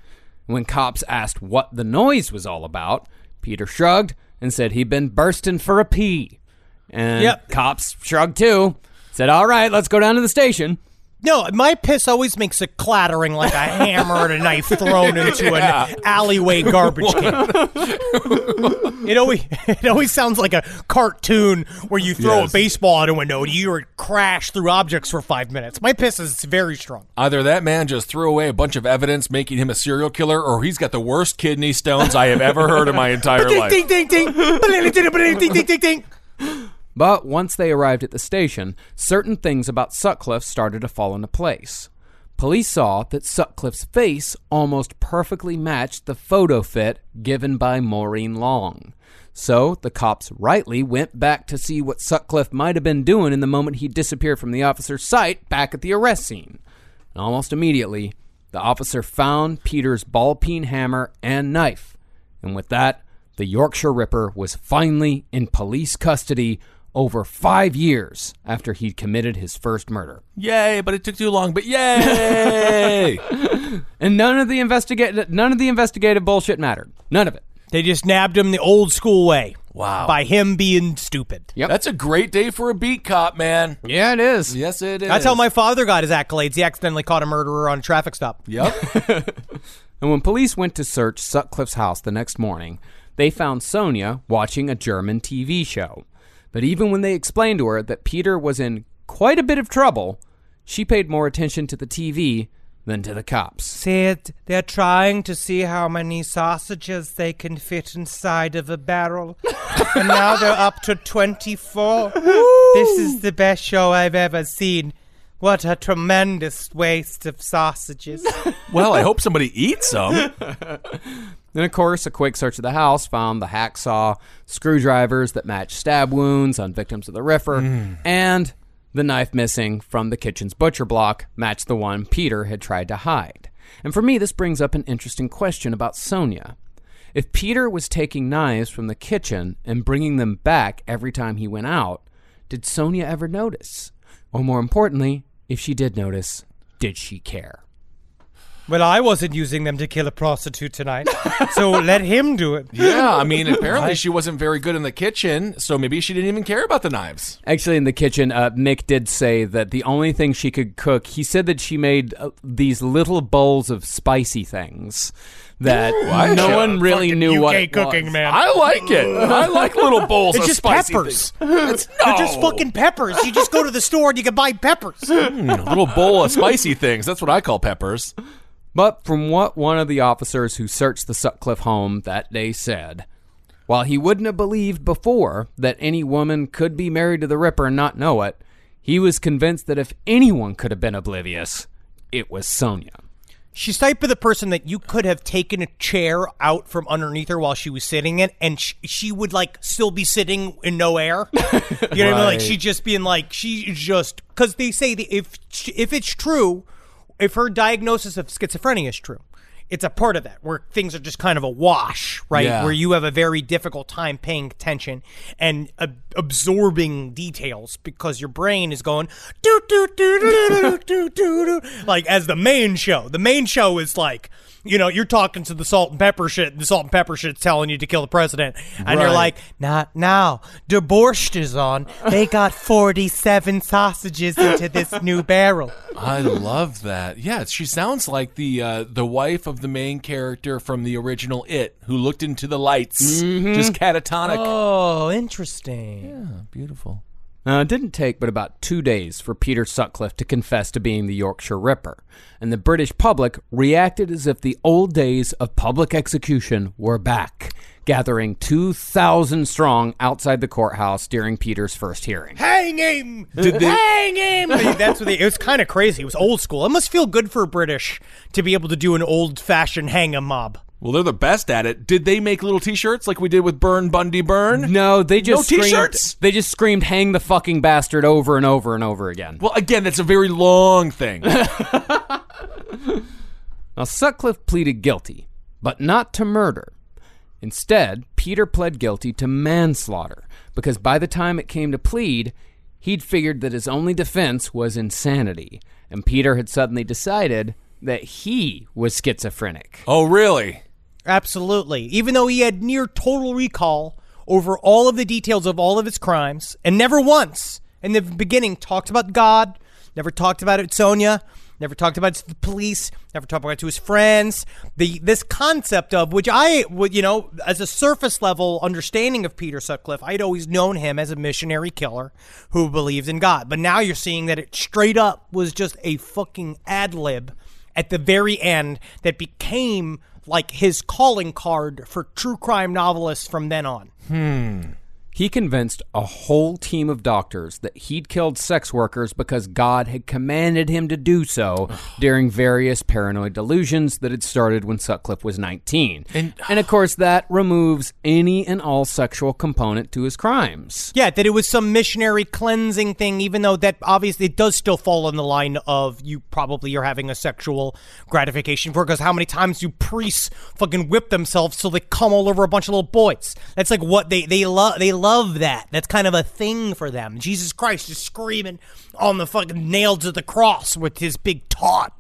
When cops asked what the noise was all about, Peter shrugged and said he'd been bursting for a pee. And Yep. cops shrugged too. Said, "All right, let's go down to the station." No, my piss always makes a clattering like a hammer and a knife thrown into yeah. an alleyway garbage can. it always it always sounds like a cartoon where you throw yes. a baseball out a window and you crash through objects for five minutes. My piss is very strong. Either that man just threw away a bunch of evidence making him a serial killer, or he's got the worst kidney stones I have ever heard in my entire life. Ding ding ding ding ding ding ding ding. But once they arrived at the station, certain things about Sutcliffe started to fall into place. Police saw that Sutcliffe's face almost perfectly matched the photo fit given by Maureen Long. So the cops rightly went back to see what Sutcliffe might have been doing in the moment he disappeared from the officer's sight back at the arrest scene. And almost immediately, the officer found Peter's ball peen hammer and knife. And with that, the Yorkshire Ripper was finally in police custody over five years after he'd committed his first murder. Yay! But it took too long. But yay! And none of the investigate none of the investigative bullshit mattered. None of it. They just nabbed him the old school way. Wow. By him being stupid. Yep. That's a great day for a beat cop, man. Yeah, it is. Yes, it is. That's how my father got his accolades. He accidentally caught a murderer on a traffic stop. Yep. And when police went to search Sutcliffe's house the next morning, they found Sonia watching a German TV show. But even when they explained to her that Peter was in quite a bit of trouble, she paid more attention to the TV than to the cops. Said they're trying to see how many sausages they can fit inside of a barrel. and now they're up to 24. This is the best show I've ever seen. What a tremendous waste of sausages. Well, I hope somebody eats some. Then, of course, a quick search of the house found the hacksaw, screwdrivers that matched stab wounds on victims of the Ripper, mm. and the knife missing from the kitchen's butcher block matched the one Peter had tried to hide. And for me, this brings up an interesting question about Sonia. If Peter was taking knives from the kitchen and bringing them back every time he went out, did Sonia ever notice? Or more importantly, if she did notice, did she care? well, I wasn't using them to kill a prostitute tonight, so let him do it. Yeah, I mean, apparently she wasn't very good in the kitchen, so maybe she didn't even care about the knives. Actually, in the kitchen, uh, Mick did say that the only thing she could cook, he said that she made uh, these little bowls of spicy things that no one really knew UK what it cooking, was. man. I like it. I like little bowls It's of just spicy peppers. things. It's, They're just fucking peppers. You just go to the store and you can buy peppers. Mm, a little bowl of spicy things. That's what I call peppers. But from what one of the officers who searched the Sutcliffe home that day said, while he wouldn't have believed before that any woman could be married to the Ripper and not know it, he was convinced that if anyone could have been oblivious, it was Sonia. She's type of the person that you could have taken a chair out from underneath her while she was sitting in, and sh- she would like still be sitting in no air. You know what I mean? Like she just being like she just because they say that if if it's true, if her diagnosis of schizophrenia is true, it's a part of that where things are just kind of a wash, right? Yeah. Where you have a very difficult time paying attention and ab- absorbing details because your brain is going do do do do do do do do like as the main show. The main show is like you know you're talking to the salt and pepper shit. And the salt and pepper shit's telling you to kill the president, and you're like, not now. Der Borscht is on. They got forty seven sausages into this new barrel. I love that. Yeah, she sounds like the uh, the wife of the main character from the original It, who looked into the lights, just catatonic. Oh, interesting. Yeah, beautiful. Now, it didn't take but about two days for Peter Sutcliffe to confess to being the Yorkshire Ripper, and the British public reacted as if the old days of public execution were back, gathering 2,000 strong outside the courthouse during Peter's first hearing. Hang him! Did they- Hang him! That's what they, it was kind of crazy. It was old school. It must feel good for a British to be able to do an old fashioned hang 'em mob. Well, they're the best at it. Did they make little T-shirts like we did with Burn Bundy Burn? No, they just No screamed, t-shirts? They just screamed "Hang the fucking bastard" over and over and over again. Well, again, that's a very long thing. Now, Sutcliffe pleaded guilty, but not to murder. Instead, Peter pled guilty to manslaughter because by the time it came to plead, he'd figured that his only defense was insanity, and Peter had suddenly decided that he was schizophrenic. oh, really? Absolutely. Even though he had near total recall over all of the details of all of his crimes, and never once in the beginning talked about God, never talked about it Sonia, never talked about it to the police, never talked about it to his friends. The this concept of which I would, you know, as a surface level understanding of Peter Sutcliffe, I'd always known him as a missionary killer who believed in God. But now you're seeing that it straight up was just a fucking ad lib at the very end that became like his calling card for true crime novelists from then on. Hmm. He convinced a whole team of doctors that he'd killed sex workers because God had commanded him to do so during various paranoid delusions that had started when Sutcliffe was 19. And- of course, that removes any and all sexual component to his crimes. Yeah, that it was some missionary cleansing thing, even though that obviously it does still fall in the line of you probably are having a sexual gratification for because how many times do priests fucking whip themselves so they come all over a bunch of little boys? That's like what they they love they love that. That's kind of a thing for them. Jesus Christ is screaming on the fucking nailed to the cross with his big taut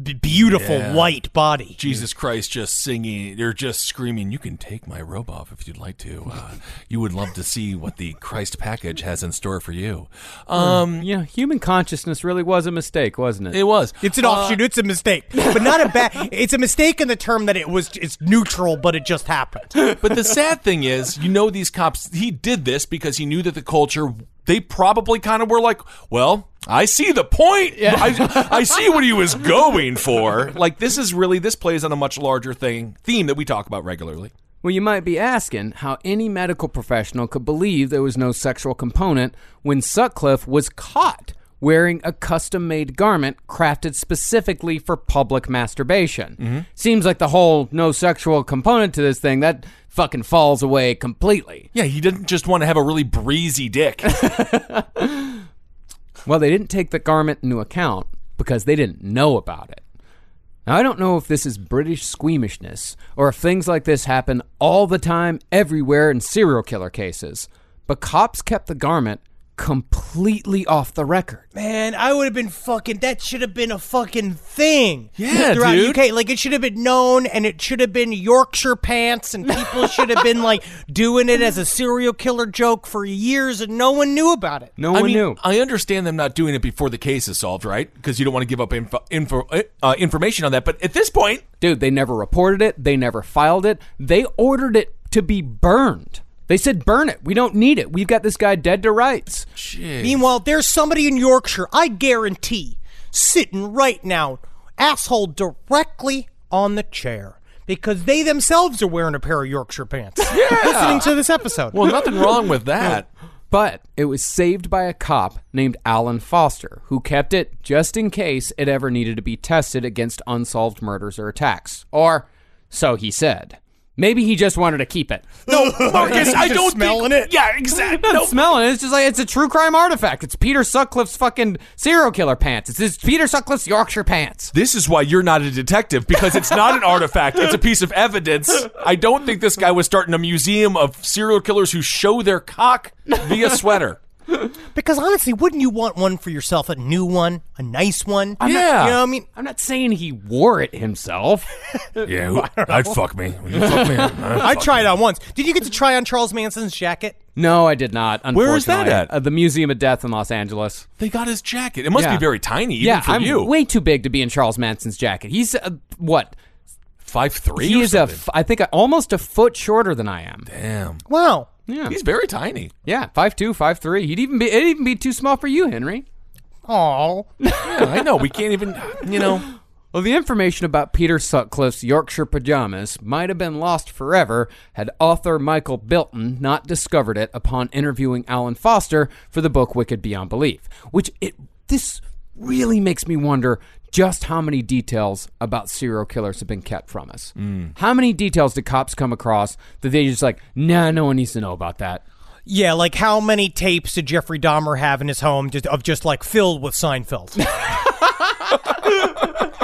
b- beautiful Yeah. white body. Jesus Christ, just singing, they're just screaming, You can take my robe off if you'd like to. Uh, you would love to see what the Christ package has in store for you. Um, Yeah, human consciousness really was a mistake, wasn't it? it was. It's an Uh, offshoot. It's a mistake, but not a bad. It's a mistake in the term that it was. It's neutral, but it just happened. But the sad thing is, you know, these cops, he did this because he knew that the culture, they probably kind of were like, well, I see the point. I, I see what he was going for. Like, this is really, this plays on a much larger thing, theme that we talk about regularly. Well, you might be asking how any medical professional could believe there was no sexual component when Sutcliffe was caught wearing a custom made garment crafted specifically for public masturbation. Mm-hmm. Seems like the whole no sexual component to this thing that fucking falls away completely. Yeah, he didn't just want to have a really breezy dick. Well, they didn't take the garment into account because they didn't know about it. Now, I don't know if this is British squeamishness or if things like this happen all the time, everywhere in serial killer cases, but cops kept the garment completely off the record. Man, I would have been fucking. That should have been a fucking thing. Yeah, throughout dude. UK, like it should have been known, and it should have been Yorkshire pants, and people should have been like doing it as a serial killer joke for years, and no one knew about it. No I one mean, knew. I understand them not doing it before the case is solved, right? Because you don't want to give up info, info, uh, information on that. But at this point, Dude, they never reported it, they never filed it, they ordered it to be burned. They said, burn it. We don't need it. We've got this guy dead to rights. Meanwhile, there's somebody in Yorkshire, I guarantee, sitting right now, asshole directly on the chair. Because they themselves are wearing a pair of Yorkshire pants. Listening to this episode. well, nothing wrong with that. But it was saved by a cop named Alan Foster, who kept it just in case it ever needed to be tested against unsolved murders or attacks. Or so he said. Maybe he just wanted to keep it. No, Marcus, I don't smelling think, it. Yeah, exactly. Not No, smelling it. It's just like it's a true crime artifact. It's Peter Sutcliffe's fucking serial killer pants. It's his Peter Sutcliffe's Yorkshire pants. This is why you're not a detective because it's not an artifact. It's a piece of evidence. I don't think this guy was starting a museum of serial killers who show their cock via sweater. Because honestly, wouldn't you want one for yourself? A new one? A nice one? Yeah. You know what I mean? I'm not saying he wore it himself. Yeah, who- I'd fuck me. Would you fuck me? I tried on once. Did you get to try on Charles Manson's jacket? no, I did not. Where is that at? Uh, the Museum of Death in Los Angeles. They got his jacket. It must Yeah. be very tiny, even yeah, for I'm you. way too big to be in Charles Manson's jacket. He's uh, what? Five three. He is a, f- I think, almost a foot shorter than I am. damn. Wow. Yeah, He's very tiny. yeah, five two, five three. He'd even be, it'd even be too small for you, Henry. Oh. Yeah, I know. We can't even. You know. Well, the information about Peter Sutcliffe's Yorkshire pajamas might have been lost forever had author Michael Bilton not discovered it upon interviewing Alan Foster for the book Wicked Beyond Belief. Which it this really makes me wonder just how many details about serial killers have been kept from us. Mm. How many details did cops come across that they just like, nah, no one needs to know about that. Yeah, like how many tapes did Jeffrey Dahmer have in his home just, of just like filled with Seinfeld?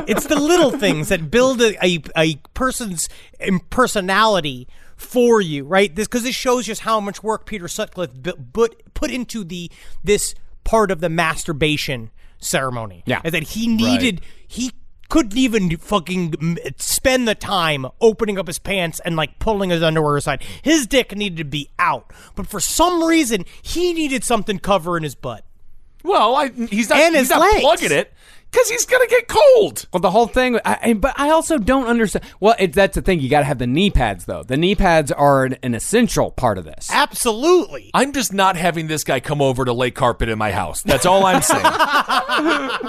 it's the little things that build a, a, a person's personality for you, right? This because this shows just how much work Peter Sutcliffe put put into the this part of the masturbation ceremony. Yeah. is that he needed he couldn't even fucking spend the time opening up his pants and like pulling his underwear aside. His dick needed to be out, but for some reason he needed something covering his butt. Well, I, he's not. And he's his not legs. plugging it because he's gonna get cold. Well, the whole thing, I, I- but I also don't understand. Well, it, that's the thing. You got to have the knee pads, though. The knee pads are an, an essential part of this. Absolutely. I'm just not having this guy come over to lay carpet in my house. That's all I'm saying.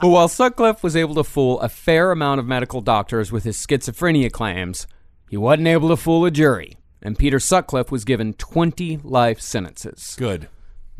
But while Sutcliffe was able to fool a fair amount of medical doctors with his schizophrenia claims, he wasn't able to fool a jury. And Peter Sutcliffe was given 20 life sentences. Good.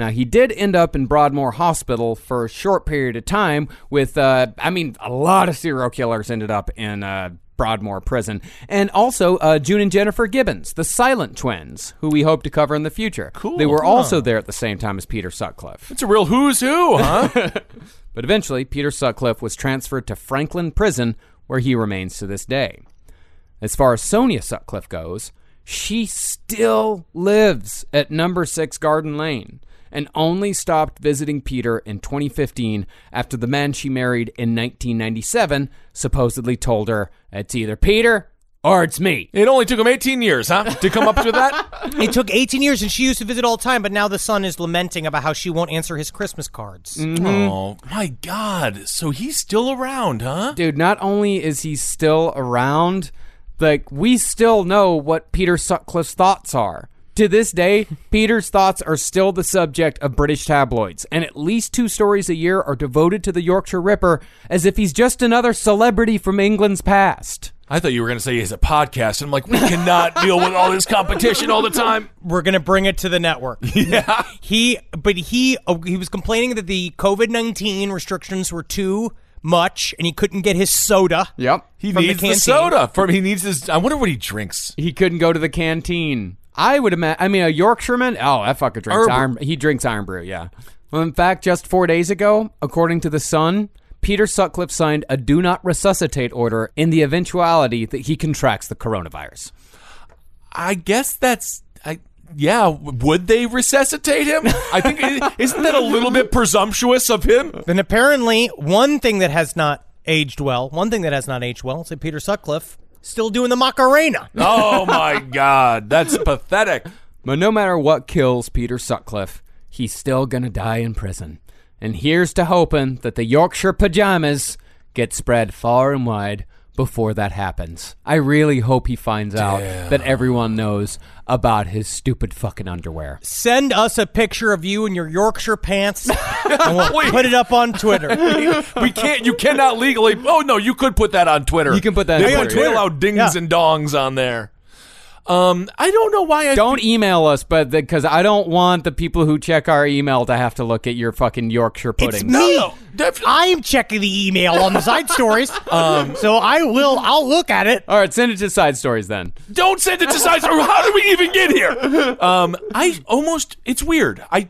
Now, he did end up in Broadmoor Hospital for a short period of time with, uh, I mean, a lot of serial killers ended up in uh, Broadmoor Prison. And also uh, June and Jennifer Gibbons, the silent twins, who we hope to cover in the future. Cool. They were also there at the same time as Peter Sutcliffe. It's a real who's who, huh? But eventually, Peter Sutcliffe was transferred to Frankland Prison, where he remains to this day. As far as Sonia Sutcliffe goes, she still lives at number 6 Garden Lane. And only stopped visiting Peter in 2015 after the man she married in 1997 supposedly told her, It's either Peter or it's me. It only took him 18 years, huh, to come up to that? It took 18 years, and she used to visit all the time. But now the son is lamenting about how she won't answer his Christmas cards. Mm-hmm. Oh my God! So he's still around, huh? Dude, not only is he still around, like, we still know what Peter Sutcliffe's thoughts are. To this day, Peter's thoughts are still the subject of British tabloids, and at least two stories a year are devoted to the Yorkshire Ripper as if he's just another celebrity from England's past. I thought you were going to say he has a podcast. And I'm like, we cannot deal with all this competition all the time. We're gonna bring it to the network. Yeah. He, but he, oh, he was complaining that the COVID 19 restrictions were too much, and he couldn't get his soda. Yep. He From the needs the, canteen. soda. From he needs his. I wonder what he drinks. He couldn't go to the canteen. I would imagine. I mean, a Yorkshireman. Oh, that fucker drinks Herb- iron. He drinks Irn-Bru. Yeah. Well, in fact, just four days ago, according to the Sun, Peter Sutcliffe signed a do not resuscitate order in the eventuality that he contracts the coronavirus. I guess that's. I yeah. Would they resuscitate him? I think isn't that a little bit presumptuous of him? And apparently, one thing that has not aged well, one thing that has not aged well, is that Peter Sutcliffe still doing the Macarena. Oh my God, that's pathetic. But no matter what kills Peter Sutcliffe, he's still gonna die in prison. And here's to hoping that the Yorkshire pajamas get spread far and wide before that happens. I really hope he finds out that everyone knows about his stupid fucking underwear. Send us a picture of you in your Yorkshire pants, and we'll Wait. put it up on Twitter. We can't. You cannot legally. Oh no, you could put that on Twitter. You can put that They, on they Twitter. allow dings Yeah. and dongs on there. Um, I don't know why I Don't email us, but because I don't want the people who check our email to have to look at your fucking Yorkshire pudding. It's me. No, def- I'm checking the email on the side stories, Um, so I will. I'll look at it. All right, send it to side stories then. Don't send it to side stories. How did we even get here? Um, I almost. It's weird. I.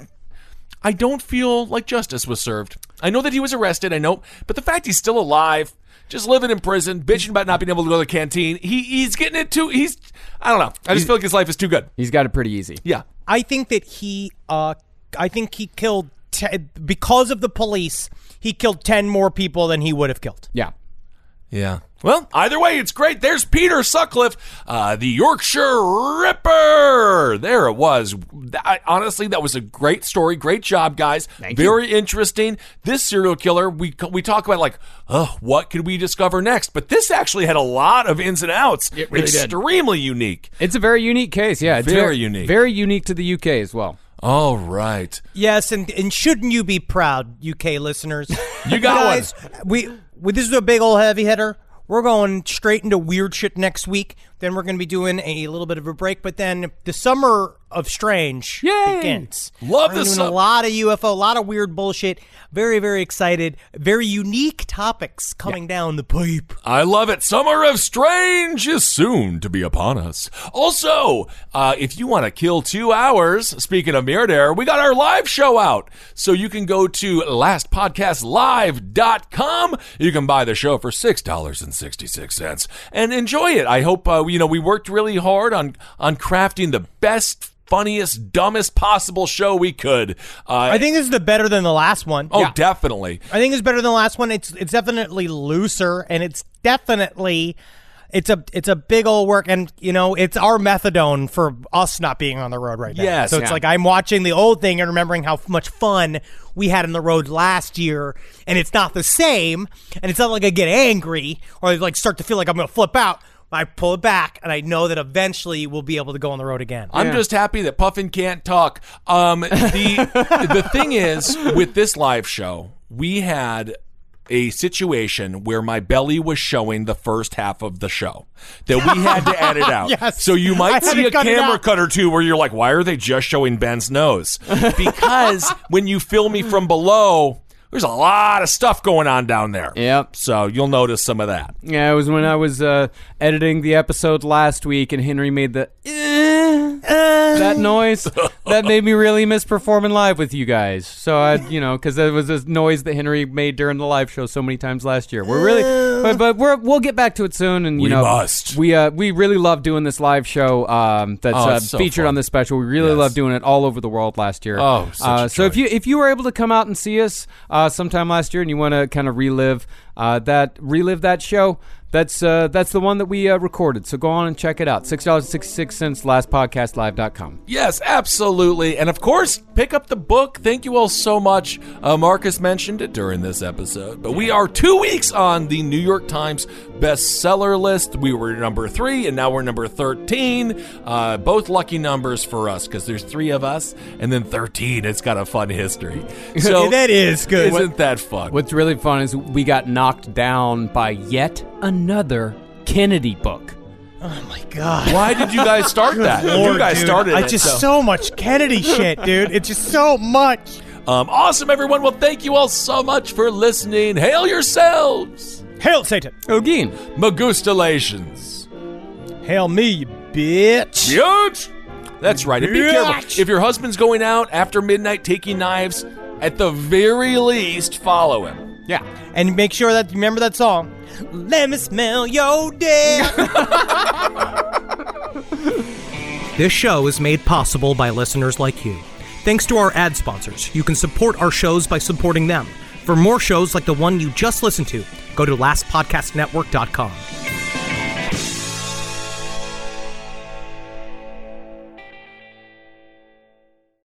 I don't feel like justice was served. I know that he was arrested. I know, but the fact he's still alive, just living in prison, bitching about not being able to go to the canteen. He he's getting it too. He's. I don't know. I just feel like his life is too good. He's got it pretty easy. Yeah. I think that he. Uh, I think he killed te- because of the police. He killed ten more people than he would have killed. Yeah. Yeah. Well, either way, it's great. There's Peter Sutcliffe, uh, the Yorkshire Ripper. There it was. I, honestly, that was a great story. Great job, guys. Thank Very interesting. This serial killer, we we talk about like, oh, what could we discover next? But this actually had a lot of ins and outs. It really did. Extremely unique. It's a very unique case. Yeah, it's Very unique. Very unique to the UK as well. All right. Yes, and and shouldn't you be proud, UK listeners? You got guys. We, we this is a big old heavy hitter. We're going straight into weird shit next week. Then we're going to be doing a little bit of a break, but then the summer of strange Yay! begins. Love We're the doing a lot of UFO, a lot of weird bullshit. Very very excited. Very unique topics coming down the pipe. I love it. Summer of Strange is soon to be upon us. Also, uh, if you want to kill two hours, speaking of Mirror we got our live show out. So you can go to lastpodcastlive.com. You can buy the show for $6.66 and enjoy it. I hope, uh, you know, we worked really hard on, on crafting the best, funniest, dumbest possible show we could. Uh, I think this is the better than the last one. oh, definitely. I think it's better than the last one. It's it's definitely looser and it's definitely it's a it's a big old work and you know it's our methadone for us not being on the road right now. Yes, so it's yeah. like I'm watching the old thing and remembering how much fun we had on the road last year, and it's not the same. And it's not like I get angry or like start to feel like I'm going to flip out. I pull it back, and I know that eventually we'll be able to go on the road again. I'm just happy that Puffin can't talk. Um, the the thing is with this live show, we had a situation where my belly was showing the first half of the show that we had to edit out. Yes. So you might had see a cut camera cut or two where you're like, why are they just showing Ben's nose? Because when you film me from below, there's a lot of stuff going on down there. Yep. So you'll notice some of that. Yeah, it was when I was uh, editing the episode last week, and Henry made the eh that noise that made me really miss performing live with you guys. So I, you know, because that was this noise that Henry made during the live show so many times last year. We're really, but, but we're we'll get back to it soon. And you We know, must. we uh we really love doing this live show. Um, that's Oh, uh, so featured fun. on this special. We really Yes. love doing it all over the world last year. Oh, uh, a so if you if you were able to come out and see us uh, sometime last year and you want to kind of relive uh, that relive that show. That's uh, that's the one that we uh, recorded. So go on and check it out. Six dollars sixty six cents. Lastpodcastlive.com. Yes, absolutely. And of course, pick up the book. Thank you all so much. Uh, Marcus mentioned it during this episode, but we are two weeks on the New York Times bestseller list. We were number three, and now we're number 13. Uh, both lucky numbers for us because there's three of us, and then 13. It's got a fun history. So that is good. Isn't that fun? What's really fun is we got knocked down by yet another Kennedy book. oh my god. Why did you guys start that? Lord, you guys dude, started I it. just so- so much Kennedy shit, dude. It's just so much. Um, awesome, everyone. Well, thank you all so much for listening. Hail yourselves. Hail Satan. Ogeen. Magustalations. Hail me, you bitch. Bitch. That's right. And be Bitch. careful. If your husband's going out after midnight taking knives, at the very least, follow him. Yeah. And make sure that you remember that song. Let me smell your dick. this show is made possible by listeners like you. Thanks to our ad sponsors, you can support our shows by supporting them. For more shows like the one you just listened to, go to lastpodcastnetwork.com.